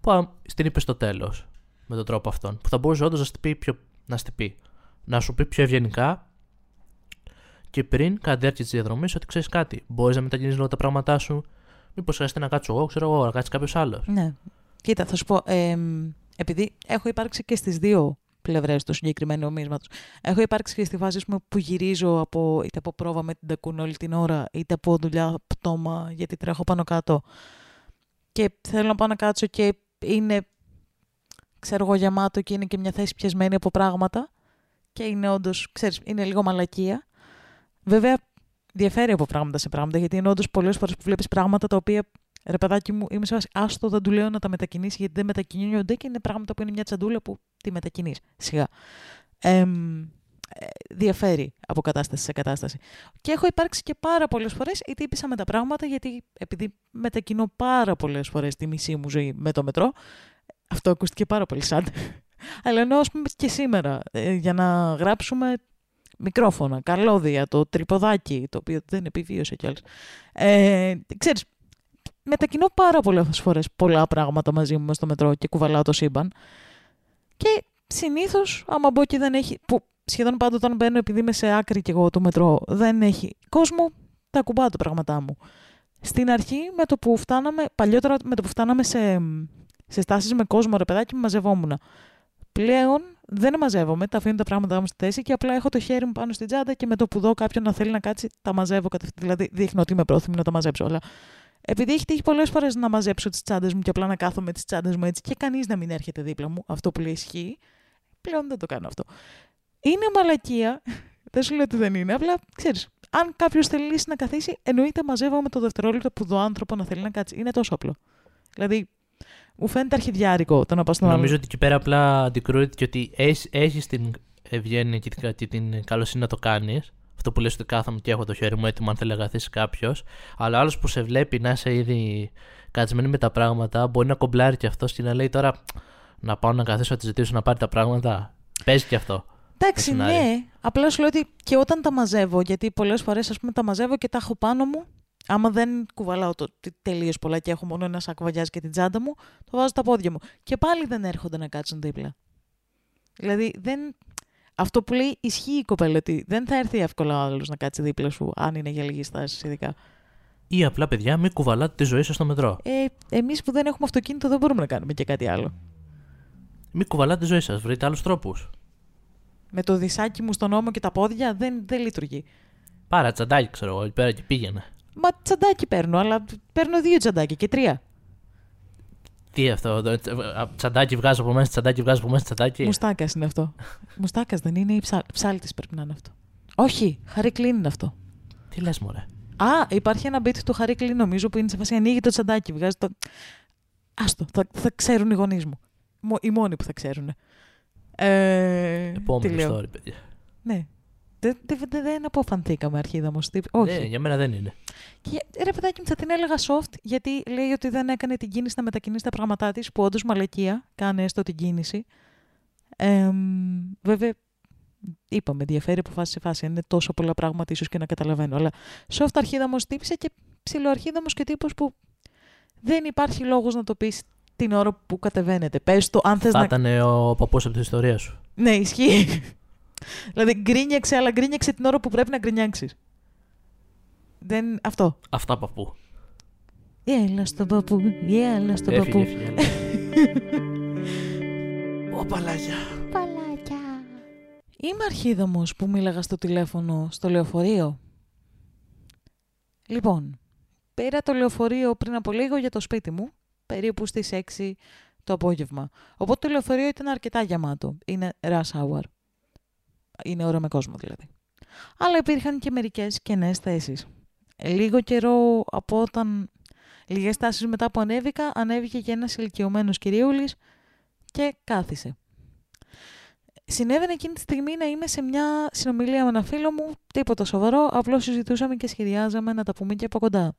που α- στην είπε στο τέλος με τον τρόπο αυτόν. Που θα μπορούσε όντως να, στη πει πιο- να στη πει. Να σου πει πιο ευγενικά και πριν, κατά τη διάρκεια της διαδρομής, ότι ξέρεις κάτι. Μπορείς να μετακινήσεις λίγο τα πράγματά σου. Μήπως χρειαστεί να κάτσω εγώ, ξέρω εγώ, να κάτσει κάποιος άλλος. Ναι. Κοίτα, θα σου πω. εμ, επειδή έχω υπάρξει και στις δύο πλευρές του συγκεκριμένου ομίσματος. Έχω υπάρξει και στη φάση ας πούμε, που γυρίζω από, είτε από πρόβα με την τακούνα όλη την ώρα, είτε από δουλειά πτώμα, γιατί τρέχω πάνω κάτω. Και θέλω να πάω να κάτσω και είναι, ξέρω εγώ, γεμάτο και είναι και μια θέση πιασμένη από πράγματα. Και είναι όντως, ξέρεις, είναι λίγο μαλακία. Βέβαια, διαφέρει από πράγματα σε πράγματα, γιατί είναι όντως πολλές φορές που βλέπεις πράγματα τα οποία ρε παιδάκι μου, είμαι σε βάση, άστο δεν του λέω να τα μετακινήσει γιατί δεν μετακινούνται και είναι πράγματα που είναι μια τσαντούλα που τη μετακινείς σιγά. Εμ, ε, διαφέρει από κατάσταση σε κατάσταση. Και έχω υπάρξει και πάρα πολλές φορές είτε ήπησα με τα πράγματα, γιατί επειδή μετακινώ πάρα πολλές φορές τη μισή μου ζωή με το μετρό. Αυτό ακούστηκε πάρα πολύ σαν. Αλλά ενώ ας πούμε και σήμερα, ε, για να γράψουμε μικρόφωνα, καλώδια, το τρυποδάκι, το οποίο δεν επιβίωσε κιόλας. Ε, ξέρεις, μετακινώ πάρα πολλές φορές πολλά πράγματα μαζί μου μες στο μετρό και κουβαλάω το σύμπαν. Και συνήθως, άμα μπω και δεν έχει. που σχεδόν πάντα όταν μπαίνω, επειδή είμαι σε άκρη και εγώ το μετρό, δεν έχει κόσμο, τα κουμπάω τα πράγματά μου. Στην αρχή, με το που φτάναμε, παλιότερα με το που φτάναμε σε, σε στάσεις με κόσμο, ρε παιδάκι, μου μαζευόμουν. Πλέον δεν μαζεύομαι, τα αφήνω τα πράγματά μου στη θέση και απλά έχω το χέρι μου πάνω στην τσάντα και με το που δω κάποιον να θέλει να κάτσει, τα μαζεύω κατευθείαν. Δηλαδή, δείχνω ότι είμαι πρόθυμη να τα μαζέψω. Αλλά επειδή έχει τύχει πολλές φορές να μαζέψω τις τσάντες μου και απλά να κάθομαι τις τσάντες μου έτσι και κανείς να μην έρχεται δίπλα μου, αυτό που λέει ισχύει, πλέον δεν το κάνω αυτό. Είναι μαλακία. δεν σου λέω ότι δεν είναι. Απλά ξέρεις, αν κάποιος θελήσει να καθίσει, εννοείται μαζεύομαι το δευτερόλεπτο που δω άνθρωπο να θέλει να κάτσει. Είναι τόσο απλό. Δηλαδή, μου φαίνεται αρχιδιάρικο το να πας στον άλλο. Νομίζω ότι εκεί πέρα απλά αντικρούεται και ότι έχεις την ευγένεια και την, και την καλοσύνη να το κάνεις. Αυτό που λες ότι κάθομαι και έχω το χέρι μου έτοιμο αν θέλει να καθίσει κάποιος. Αλλά άλλος που σε βλέπει να είσαι ήδη κατσμένη με τα πράγματα, μπορεί να κομπλάρει και αυτό και να λέει τώρα να πάω να καθίσω να τη ζητήσω να πάρει τα πράγματα. Παίζει και αυτό. Εντάξει, το σενάριο. ναι. Απλά σου λέω ότι και όταν τα μαζεύω, γιατί πολλές φορές τα μαζεύω και τα έχω πάνω μου, άμα δεν κουβαλάω το τελείως πολλά και έχω μόνο ένα σάκο βαγιάζει και την τσάντα μου, το βάζω στα πόδια μου. Και πάλι δεν έρχονται να κάτσουν δίπλα. Δηλαδή, δεν... αυτό που λέει ισχύει η κοπέλα, ότι δεν θα έρθει εύκολα ο άλλος να κάτσει δίπλα σου, αν είναι για λίγη στάση, ειδικά. Ή απλά παιδιά, μην κουβαλάτε τη ζωή σας στο μετρό. Ε, Εμείς που δεν έχουμε αυτοκίνητο δεν μπορούμε να κάνουμε και κάτι άλλο. Μην κουβαλάτε τη ζωή σας, βρείτε άλλους τρόπους. Με το δισάκι μου στον ώμο και τα πόδια δεν, δεν λειτουργεί. Πάρα τσαντάκι, ξέρω εγώ, εκεί πέρα και πήγαινε. Μα τσαντάκι παίρνω, αλλά παίρνω δύο τσαντάκια και τρία. Τι αυτό, το, τσαντάκι βγάζω από μέσα, τσαντάκι βγάζω από μέσα, τσαντάκι. Μουστάκας είναι αυτό. Μουστάκας δεν είναι, ή ψά... ψάλτη πρέπει να είναι αυτό. Όχι, Χαρί Κλίν είναι αυτό. Τι λες, μωρέ; Α, υπάρχει ένα beat του Χαρί Κλίν, νομίζω, που είναι σε φάση ανοίγει το τσαντάκι, βγάζει το. Άστο, θα, θα ξέρουν οι γονείς μου. Μο- Οι μόνοι που θα ξέρουν. Ε, τι Επόμενο λέω. story, παιδιά. Ναι. Δεν, δεν, δεν, δεν αποφανθήκαμε αρχίδα μου. Όχι. Ναι, για μένα δεν είναι. Και, ρε παιδάκι μου, θα την έλεγα soft, γιατί λέει ότι δεν έκανε την κίνηση να μετακινήσει τα πράγματά της, που όντως μαλακία, κάνε έστω την κίνηση. Ε, βέβαια, είπαμε, διαφέρει από φάση σε φάση. Είναι τόσο πολλά πράγματα ίσως και να καταλαβαίνω. Αλλά soft αρχίδα μου τύπησε και ψιλοαρχίδα μου και τύπος που δεν υπάρχει λόγος να το πεις την ώρα που κατεβαίνετε. Πες το, αν θες Θα να. ήταν ο παππούς από την ιστορία σου. Ναι, ισχύει. Δηλαδή γκρίνιαξε, αλλά γκρίνιαξε την ώρα που πρέπει να γκρινιάξεις. Δεν. Αυτό. Αυτά παππού. Έλα στον παππού, έλα στον Έφυγε, παππού. έφυγε. έλα. Ω παλάκια. Παλάκια. Είμαι αρχίδαμος που μίλαγα στο τηλέφωνο στο λεωφορείο. Λοιπόν, πήρα το λεωφορείο πριν από λίγο για το σπίτι μου, περίπου στις 6 το απόγευμα. Οπότε το λεωφορείο ήταν αρκετά γεμάτο. Είναι rush hour. Είναι ώρα με κόσμο δηλαδή. Αλλά υπήρχαν και μερικές κενές θέσεις. Λίγο καιρό από όταν... Λίγες τάσεις μετά που ανέβηκα, ανέβηκε και ένας ηλικιωμένος κυριούλης και κάθισε. Συνέβαινε εκείνη τη στιγμή να είμαι σε μια συνομιλία με ένα φίλο μου, τίποτα σοβαρό, απλώς συζητούσαμε και σχεδιάζαμε να τα πούμε και από κοντά.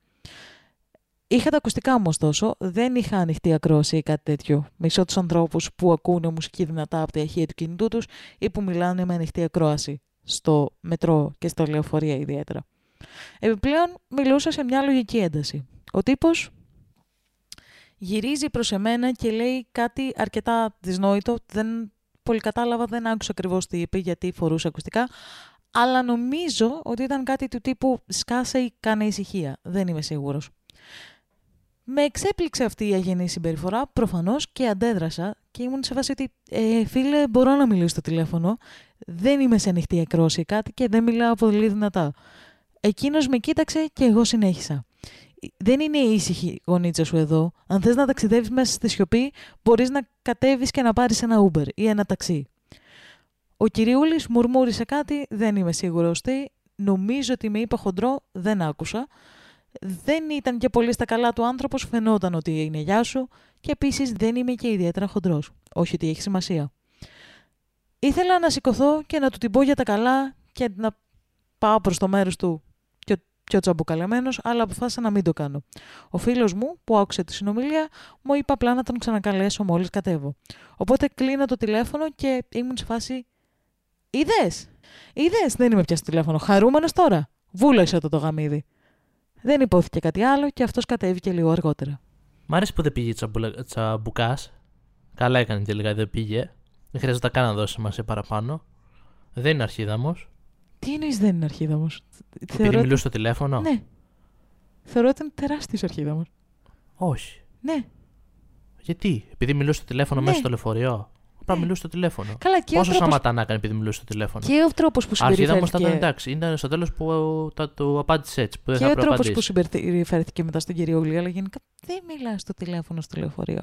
Είχα τα ακουστικά μου ωστόσο, δεν είχα ανοιχτή ακρόαση ή κάτι τέτοιο. Μισό τους ανθρώπους που ακούνε μουσική δυνατά από τα ηχεία του κινητού τους ή που μιλάνε με ανοιχτή ακρόαση στο μετρό και στο λεωφορεία ιδιαίτερα. Επιπλέον μιλούσα σε μια λογική ένταση. Ο τύπος γυρίζει προς εμένα και λέει κάτι αρκετά δυσνόητο, δεν πολύ κατάλαβα, δεν άκουσα ακριβώς τι είπε γιατί φορούσε ακουστικά, αλλά νομίζω ότι ήταν κάτι του τύπου σκάσε ή κάνε ησυχία. Δεν είμαι σίγουρος. Με εξέπληξε αυτή η αγενή συμπεριφορά, προφανώς, και αντέδρασα και ήμουν σε φάση ότι ε, φίλε μπορώ να μιλήσω στο τηλέφωνο, δεν είμαι σε ανοιχτή ακρόση κάτι και δεν μιλάω πολύ δυνατά. Εκείνος με κοίταξε και εγώ συνέχισα. Δεν είναι η ήσυχη η γονίτσα σου εδώ. Αν θες να ταξιδεύεις μέσα στη σιωπή, μπορείς να κατέβεις και να πάρεις ένα Uber ή ένα ταξί. Ο κυριούλης μουρμούρισε κάτι, δεν είμαι σίγουρος τι. Νομίζω ότι με είπε χοντρό, δεν άκουσα δεν ήταν και πολύ στα καλά του άνθρωπος, φαινόταν ότι είναι γεια σου και επίσης δεν είμαι και ιδιαίτερα χοντρός. Όχι ότι έχει σημασία. Ήθελα να σηκωθώ και να του την πω για τα καλά και να πάω προς το μέρος του πιο, πιο τσαμπουκαλεμένος, αλλά αποφάσισα να μην το κάνω. Ο φίλος μου που άκουσε τη συνομιλία μου είπε απλά να τον ξανακαλέσω μόλις κατέβω. Οπότε κλείνω το τηλέφωνο και ήμουν σε φάση «Είδες! Είδες! Δεν είμαι πια στο τηλέφωνο. Χαρούμενος τώρα! Βούλωσε το το γαμίδι. Δεν υπόθηκε κάτι άλλο και αυτός κατέβηκε λίγο αργότερα. Μ' άρεσε που δεν πήγε τσαμπουκάς. Καλά έκανε τελικά, δεν πήγε. Δεν χρειάζεται καν να δώσει σημασία παραπάνω. Δεν είναι αρχίδαμος. Τι εννοείς δεν είναι αρχίδαμος; Επειδή Θεωρώ... μιλούσε στο τηλέφωνο; Ναι. Θεωρώ ότι ήταν τεράστιος αρχίδαμος. Όχι. Ναι. Γιατί, επειδή μιλούσε στο τηλέφωνο ναι. μέσα στο λεωφορείο; Απλά μιλούσε στο τηλέφωνο. Καλά, και Πόσο τρόπος... σταματά να κάνει επειδή μιλούσε στο τηλέφωνο. Και ο τρόπος που συμπεριφέρθηκε. Αρχίδα ήταν εντάξει. Είναι στο τέλος που τα, του απάντησε έτσι. Που δεν και ο τρόπος που συμπεριφέρθηκε μετά στον κύριο Γλή, αλλά γενικά δεν μιλάς στο τηλέφωνο στο λεωφορείο.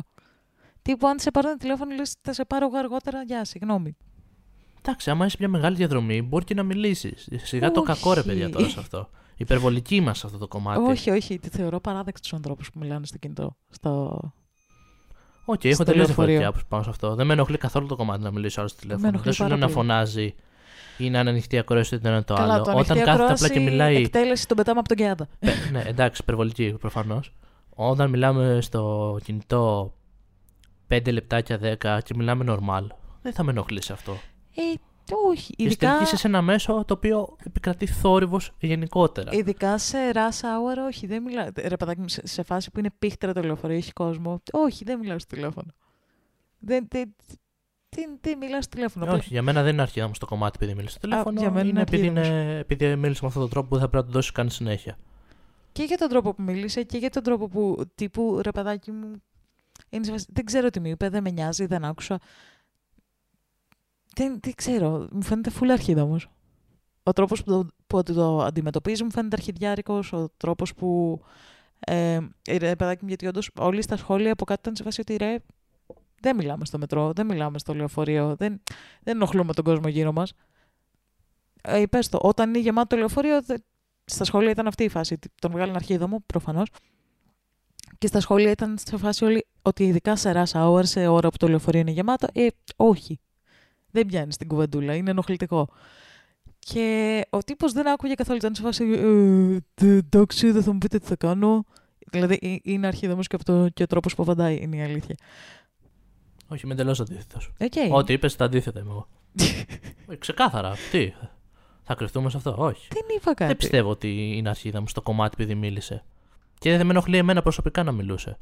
που αν σε πάρω το τηλέφωνο, λες θα σε πάρω εγώ αργότερα. Γεια, συγγνώμη. Εντάξει, άμα είσαι μια μεγάλη διαδρομή, μπορεί και να μιλήσεις. Σιγά το κακό ρε παιδιά τώρα σε αυτό. Υπερβολική μα αυτό το κομμάτι. Όχι, όχι. Τη θεωρώ παράδεκτο του ανθρώπους που μιλάνε στο κινητό. Στο OK, okay, έχω τελείω διαφορετική άποψη πάνω σε αυτό. Δεν με ενοχλεί καθόλου το κομμάτι να μιλήσω άλλο στο τηλέφωνο. Δεν σου λέω να φωνάζει ή να είναι ανοιχτή ακρόαση το ένα το Καλά, άλλο. Το Όταν κάθεται απλά και μιλάει. Εκτέλεση τον πετάμε από τον Καιάδα. ναι, εντάξει, υπερβολική προφανώς. Όταν μιλάμε στο κινητό 5 λεπτάκια 10 και μιλάμε normal, δεν θα με ενοχλήσει αυτό. Ε, όχι. Ειδικά... Είσαι σε ένα μέσο το οποίο επικρατεί θόρυβος γενικότερα. Ειδικά σε rush hour, όχι. Δεν μιλά... Ρε παιδάκι σε φάση που είναι πίχτερα το λεωφορείο, έχει κόσμο. Όχι, δεν μιλάω στο τηλέφωνο. Δεν, δεν, τι, τι μιλάς στο τηλέφωνο. όχι, για μένα δεν είναι αρχή όμως το κομμάτι επειδή μιλά στο τηλέφωνο. Α, για μένα είναι επειδή, είναι, επειδή μίλησε με αυτόν τον τρόπο που θα πρέπει να του δώσει καν συνέχεια. Και για τον τρόπο που μίλησε και για τον τρόπο που τύπου ρε παιδάκι μου. Είναι δεν ξέρω τι μου είπε, δεν με νοιάζει, δεν άκουσα. Δεν, δεν ξέρω. Μου φαίνεται φουλ αρχίδα όμως. Ο τρόπος που, το, που το αντιμετωπίζει μου φαίνεται αρχιδιάρικος. Ο τρόπος που. Ε, ρε, παιδάκι μου, γιατί όντως όλοι στα σχόλια από κάτω ήταν σε φάση ότι ρε, δεν μιλάμε στο μετρό, δεν μιλάμε στο λεωφορείο, δεν, δεν ενοχλούμε τον κόσμο γύρω μας. Ε, πες το, όταν είναι γεμάτο το λεωφορείο, στα σχόλια ήταν αυτή η φάση. Τον βγάλουν αρχίδα μου, προφανώς. Και στα σχόλια ήταν σε φάση όλοι ότι ειδικά σε rush hour, σε ώρα που το λεωφορείο είναι γεμάτο, ε, όχι δεν πιάνεις την κουβεντούλα, είναι ενοχλητικό. Και ο τύπος δεν άκουγε καθόλου. Ήταν σε φάση. «Ε, εντάξει, δεν θα μου πείτε τι θα κάνω. Δηλαδή είναι αρχίδα και, αυτό, και ο τρόπος που απαντάει είναι η αλήθεια. Όχι, είμαι εντελώς αντίθετος. Okay. Ό,τι είπες, τα αντίθετα είμαι εγώ. Ε, ξεκάθαρα. Τι. Θα κρυφτούμε σε αυτό. Όχι. Δεν είπα κάτι. Δεν πιστεύω ότι είναι αρχίδα μου στο κομμάτι επειδή μίλησε. Και δεν με ενοχλεί εμένα προσωπικά να μιλούσε.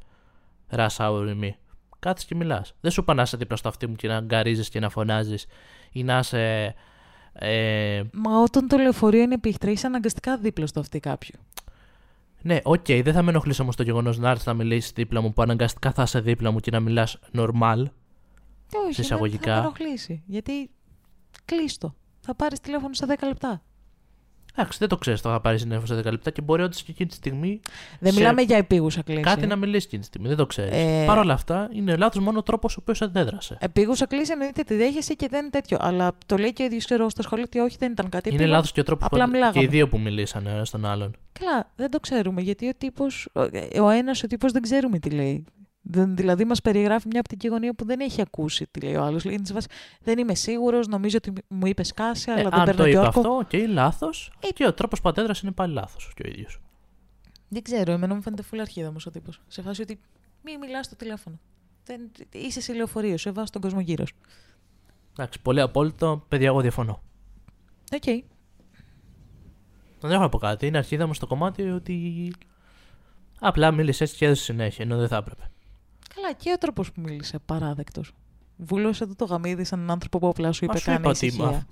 Rush ή μη κάτσε και μιλάς. Δεν σου πανάς δίπλα στο αυτί μου και να γκαρίζεις και να φωνάζεις ή να είσαι. Ε... Μα όταν το λεωφορείο είναι πίχτρα, είσαι αναγκαστικά δίπλα στο αυτί κάποιου. Ναι, OK, okay, δεν θα με ενοχλήσει όμως το γεγονός να έρθεις να μιλήσεις δίπλα μου που αναγκαστικά θα είσαι δίπλα μου και να μιλάς normal. Όχι, δεν θα με ενοχλήσει. Γιατί κλείστο. θα πάρεις τηλέφωνο στα 10 λεπτά. Εντάξει, δεν το ξέρεις το θα πάρει τηλέφωνο σε 10 λεπτά και μπορεί όντως και εκείνη τη στιγμή Δεν Σε- μιλάμε για επείγουσα κλήση. κάτι να μιλήσει εκείνη τη στιγμή. Δεν το ξέρεις. Ε, Παρ' όλα αυτά, είναι λάθος μόνο ο τρόπος ο οποίος αντέδρασε. Επείγουσα κλήση εννοείται τη δέχεσαι και δεν είναι τέτοιο. Αλλά το λέει και ο ίδιος ξέρω στο σχολείο ότι όχι, δεν ήταν κάτι. Είναι επίγον. λάθος και ο τρόπος απλά που. μιλάγαμε. Και οι δύο που μιλήσανε ένα στον άλλον. Καλά, δεν το ξέρουμε γιατί ο τύπος. Ο ένας ο τύπος δεν ξέρουμε τι λέει. Δεν, δηλαδή, μας περιγράφει μια οπτική γωνία που δεν έχει ακούσει τι λέει ο άλλος. Είναι σε φάση, δεν είμαι σίγουρος, νομίζω ότι μου είπες σκάση, αλλά Ε, δεν αν παίρνω το είπε και όρκο. αυτό, και είναι λάθος. Ε, Και ο τρόπος που αντέδρασε είναι πάλι λάθος και ο ίδιος. Δεν ξέρω, εμένα μου φαίνεται φουλ αρχίδα ο τύπος. Σε φάση ότι μη μιλάς στο τηλέφωνο. Δεν, είσαι σε λεωφορείο, σεβάσου τον κόσμο γύρω σου. Εντάξει, πολύ απόλυτο. Παιδιά, εγώ διαφωνώ. Οκ. Δεν έχω να πω κάτι. Είναι αρχίδα μου στο κομμάτι ότι. Απλά μίλησε έτσι και έδωσε συνέχεια, ενώ δεν θα έπρεπε. Καλά, και ο τρόπος που μίλησε, απαράδεκτος. Βούλωσε το το γαμίδι σαν έναν άνθρωπο που απλά σου είπε Μα σου κάνει είπα ότι- ησυχία. μα-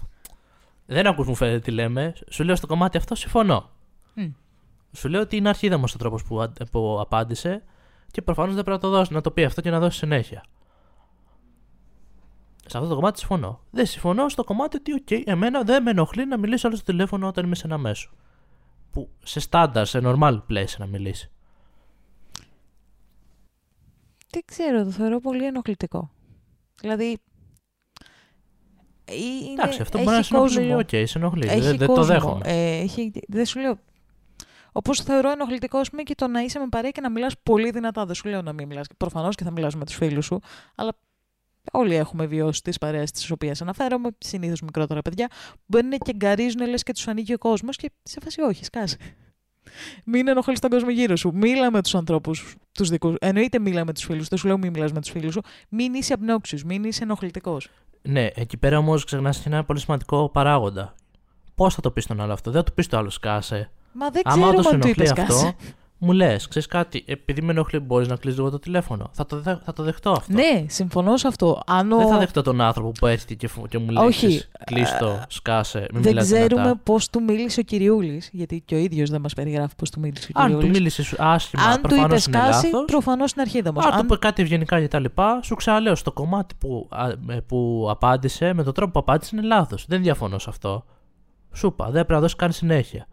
Δεν ακούς μου φαίνεται τι λέμε. Σου λέω στο κομμάτι αυτό συμφωνώ. Μμ. Σου λέω ότι είναι αρχίδα μου ο τρόπος που, αν- που απάντησε και προφανώς δεν πρέπει να το δώσει, να το πει αυτό και να δώσει συνέχεια. Σε αυτό το κομμάτι συμφωνώ. Δεν συμφωνώ στο κομμάτι ότι, οκ, εμένα δεν με ενοχλεί να μιλήσει άλλο στο τηλέφωνο όταν είμαι σε ένα μέσο. Που σε στάνταρ, σε normal place να μιλήσεις. Δεν ξέρω, το θεωρώ πολύ ενοχλητικό. Δηλαδή. ε, Είναι, Εντάξει, αυτό έχει μπορεί να σε ενοχλεί. κόσμο. Οκ, σε ενοχλεί. Έχει Δεν, δεν το κόσμο. δέχομαι. Ε, έχει, δεν σου λέω. Όπως θεωρώ ενοχλητικό, ας πούμε, και το να είσαι με παρέα και να μιλάς πολύ δυνατά. Δεν σου λέω να μην μιλάς. Προφανώς και θα μιλάς με τους φίλους σου, αλλά όλοι έχουμε βιώσει τις παρέες τις οποίες αναφέρομαι, συνήθως μικρότερα παιδιά, που μπαίνουν και γκαρίζουν λες και τους ανοίγει ο κόσμος και σε φάση όχι, σκάσε. Μην ενοχλείς τον κόσμο γύρω σου. Μίλα με τους ανθρώπους τους δικούς Εννοείται μίλα με τους φίλους. Δεν σου λέω μην μιλάς με τους φίλους σου. Μην είσαι απνόξιος, μην είσαι ενοχλητικός. Ναι, εκεί πέρα όμως ξεχνάς και ένα πολύ σημαντικό παράγοντα. Πώς θα το πεις στον άλλο αυτό, δεν θα το πεις στο άλλο σκάσε. Μα δεν Άμα όντω ξέρουμε σε αν του ενοχλεί είπε αυτό, σκάσε. Μου λες, ξέρεις κάτι, επειδή με ενοχλεί, μπορείς να κλείσει λίγο το τηλέφωνο. Θα το, δε- θα το δεχτώ αυτό. Ναι, συμφωνώ σε αυτό. Αν ο... Δεν θα δεχτώ τον άνθρωπο που έρχεται και, φου- και μου λέει: Όχι. «Ξέρεις, Κλείστο, σκάσε, μην δεν μιλάς ξέρουμε δυνατά». πώς του μίλησε ο Κυριούλης, γιατί και ο ίδιος δεν μας περιγράφει πώς του μίλησε ο Αν του Κυριούλης. μίλησες σου άσχημα, Αν του προφανώς είπε είναι σκάση, λάθος. προφανώς είναι αρχίδα μα. Αν του είπε κάτι ευγενικά κτλ., σου ξαναλέω στο κομμάτι που, α, ε, που απάντησε, με τον τρόπο που απάντησε είναι λάθος. Δεν διαφωνώ σε αυτό. Σου είπα, δεν πρέπει να δώσεις καν συνέχεια.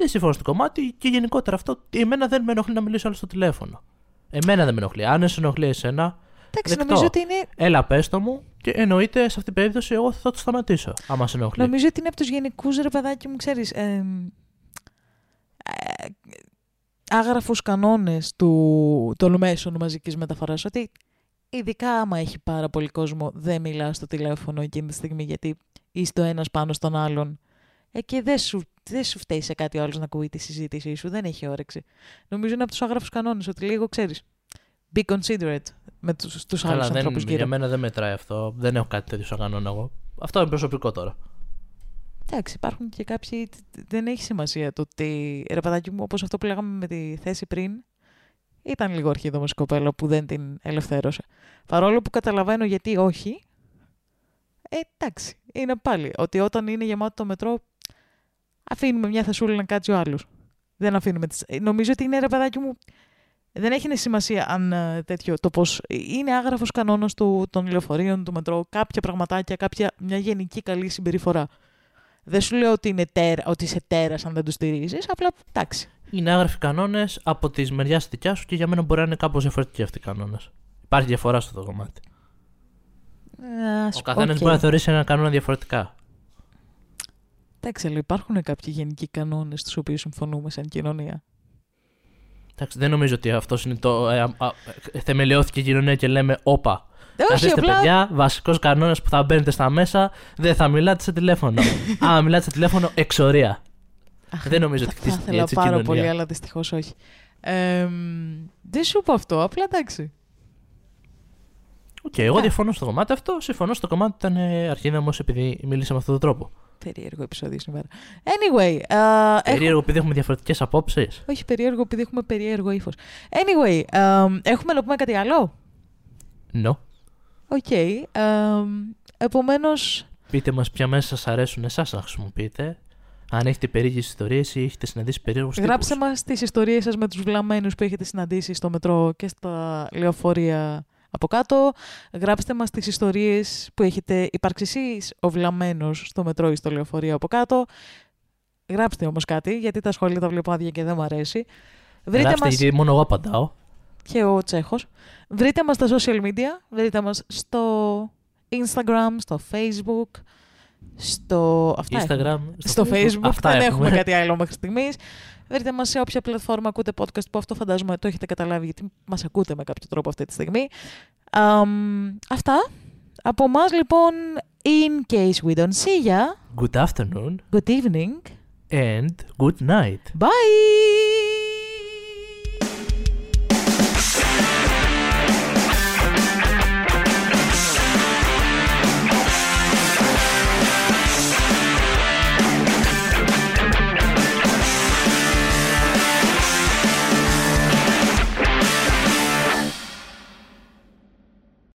Δεν συμφωνώ στο κομμάτι και γενικότερα αυτό. Εμένα δεν με ενοχλεί να μιλήσω άλλο στο τηλέφωνο. Εμένα δεν με ενοχλεί. Αν σε ενοχλεί εσένα, Εντάξει, δεκτό. νομίζω ότι είναι, έλα πες το μου και εννοείται σε αυτή την περίπτωση εγώ θα το σταματήσω. Άμα σε ενοχλεί. νομίζω ότι είναι από τους γενικούς ρε παιδάκι μου, ξέρεις. Ε, ε, άγραφους κανόνες των μέσων μαζικής μεταφοράς. Ότι ειδικά άμα έχει πάρα πολύ κόσμο, δεν μιλάς στο τηλέφωνο εκείνη τη στιγμή γιατί είστε ο ένας πάνω στον άλλον. Ε, και δεν σου, δεν σου φταίει σε κάτι άλλο να ακούει τη συζήτησή σου. Δεν έχει όρεξη. Νομίζω είναι από τους άγραφους κανόνες ότι λίγο ξέρεις. Be considerate με τους τους άλλους Καλά, δεν, ανθρώπους για γύρω. μένα δεν μετράει αυτό. Δεν έχω κάτι τέτοιο σαν κανόνα εγώ. Αυτό είναι προσωπικό τώρα. Εντάξει, υπάρχουν και κάποιοι. Δεν έχει σημασία το ότι. Ρε παιδάκι μου, όπως αυτό που λέγαμε με τη θέση πριν, ήταν λίγο αρχίδομο η κοπέλα που δεν την ελευθέρωσε. Παρόλο που καταλαβαίνω γιατί όχι. Ε, εντάξει. Είναι πάλι ότι όταν είναι γεμάτο το μετρό, αφήνουμε μια θεσούλα να κάτσει ο άλλος. Δεν αφήνουμε τις... ε, Νομίζω ότι είναι ρε παιδάκι μου. Δεν έχει σημασία αν ε, τέτοιο το πώ. Είναι άγραφος κανόνας των λεωφορείων, του μετρό, κάποια πραγματάκια, κάποια, μια γενική καλή συμπεριφορά. Δεν σου λέω ότι, είναι τέρα, ότι είσαι τέρας αν δεν τους στηρίζεις, απλά εντάξει. Είναι άγραφοι κανόνες από τη μεριάς τη δικιάς σου και για μένα μπορεί να είναι κάπως διαφορετικοί αυτοί οι κανόνες. Υπάρχει διαφορά στο το κομμάτι. Ε, ας Ο πω, καθένας οκ. μπορεί να θεωρήσει ένα κανόνα διαφορετικά. Εντάξει, αλλά υπάρχουν κάποιοι γενικοί κανόνες στους οποίους συμφωνούμε σαν κοινωνία. Εντάξει, δεν νομίζω ότι αυτό είναι το. Ε, α, α, ε, θεμελιώθηκε η κοινωνία και λέμε, Όπα. Ε, όχι, Καθίστε, απλά. παιδιά, βασικός κανόνας που θα μπαίνετε στα μέσα, δεν θα μιλάτε σε τηλέφωνο. Άμα μιλάτε σε τηλέφωνο, εξορία. Αχ, δεν νομίζω θα- ότι χτίστηκε Θα ήθελα έτσι η πάρα κοινωνία. πολύ, αλλά δυστυχώς όχι. Ε, μ, δεν σου είπα αυτό, απλά εντάξει. Οκ, εγώ Ναι. διαφωνώ στο κομμάτι αυτό. Συμφωνώ στο κομμάτι που ήταν ε, αρχίδαμο επειδή μίλησε με αυτόν τον τρόπο. Περίεργο επεισόδιο σήμερα. Anyway. ε, έχω- Περίεργο επειδή έχουμε διαφορετικές απόψεις. Όχι περίεργο, επειδή έχουμε περίεργο ύφος. Anyway, ε, έχουμε να πούμε κάτι άλλο; No. OK. ε, Επομένω, Πείτε μας ποια μέσα σας αρέσουν εσάς να χρησιμοποιείτε. Αν έχετε περίεργες ιστορίες ή έχετε συναντήσει περίεργους γράψτε μας τις ιστορίες σας με τους βλαμμένους που έχετε συναντήσει στο μετρό και στα λεωφορεία από κάτω. Γράψτε μας τις ιστορίες που έχετε υπάρξει εσείς οβλαμένος στο μετρό ή στο λεωφορείο από κάτω. Γράψτε όμως κάτι, γιατί τα σχόλια τα βλέπω άδεια και δεν μου αρέσει. Βρείτε Γράψτε, μας... γιατί μόνο εγώ απαντάω. Και ο Τσέχος. Βρείτε μας στα social media, βρείτε μας στο Instagram, στο Facebook, στο... Αυτά Instagram, στο, Facebook. Αυτά δεν έχουμε. κάτι άλλο μέχρι στιγμής. Βρείτε μας σε όποια πλατφόρμα ακούτε podcast που αυτό φαντάζομαι το έχετε καταλάβει γιατί μας ακούτε με κάποιο τρόπο αυτή τη στιγμή. αυτά. Από εμά λοιπόν, in case we don't see ya. Good afternoon. Good evening. And good night. Bye!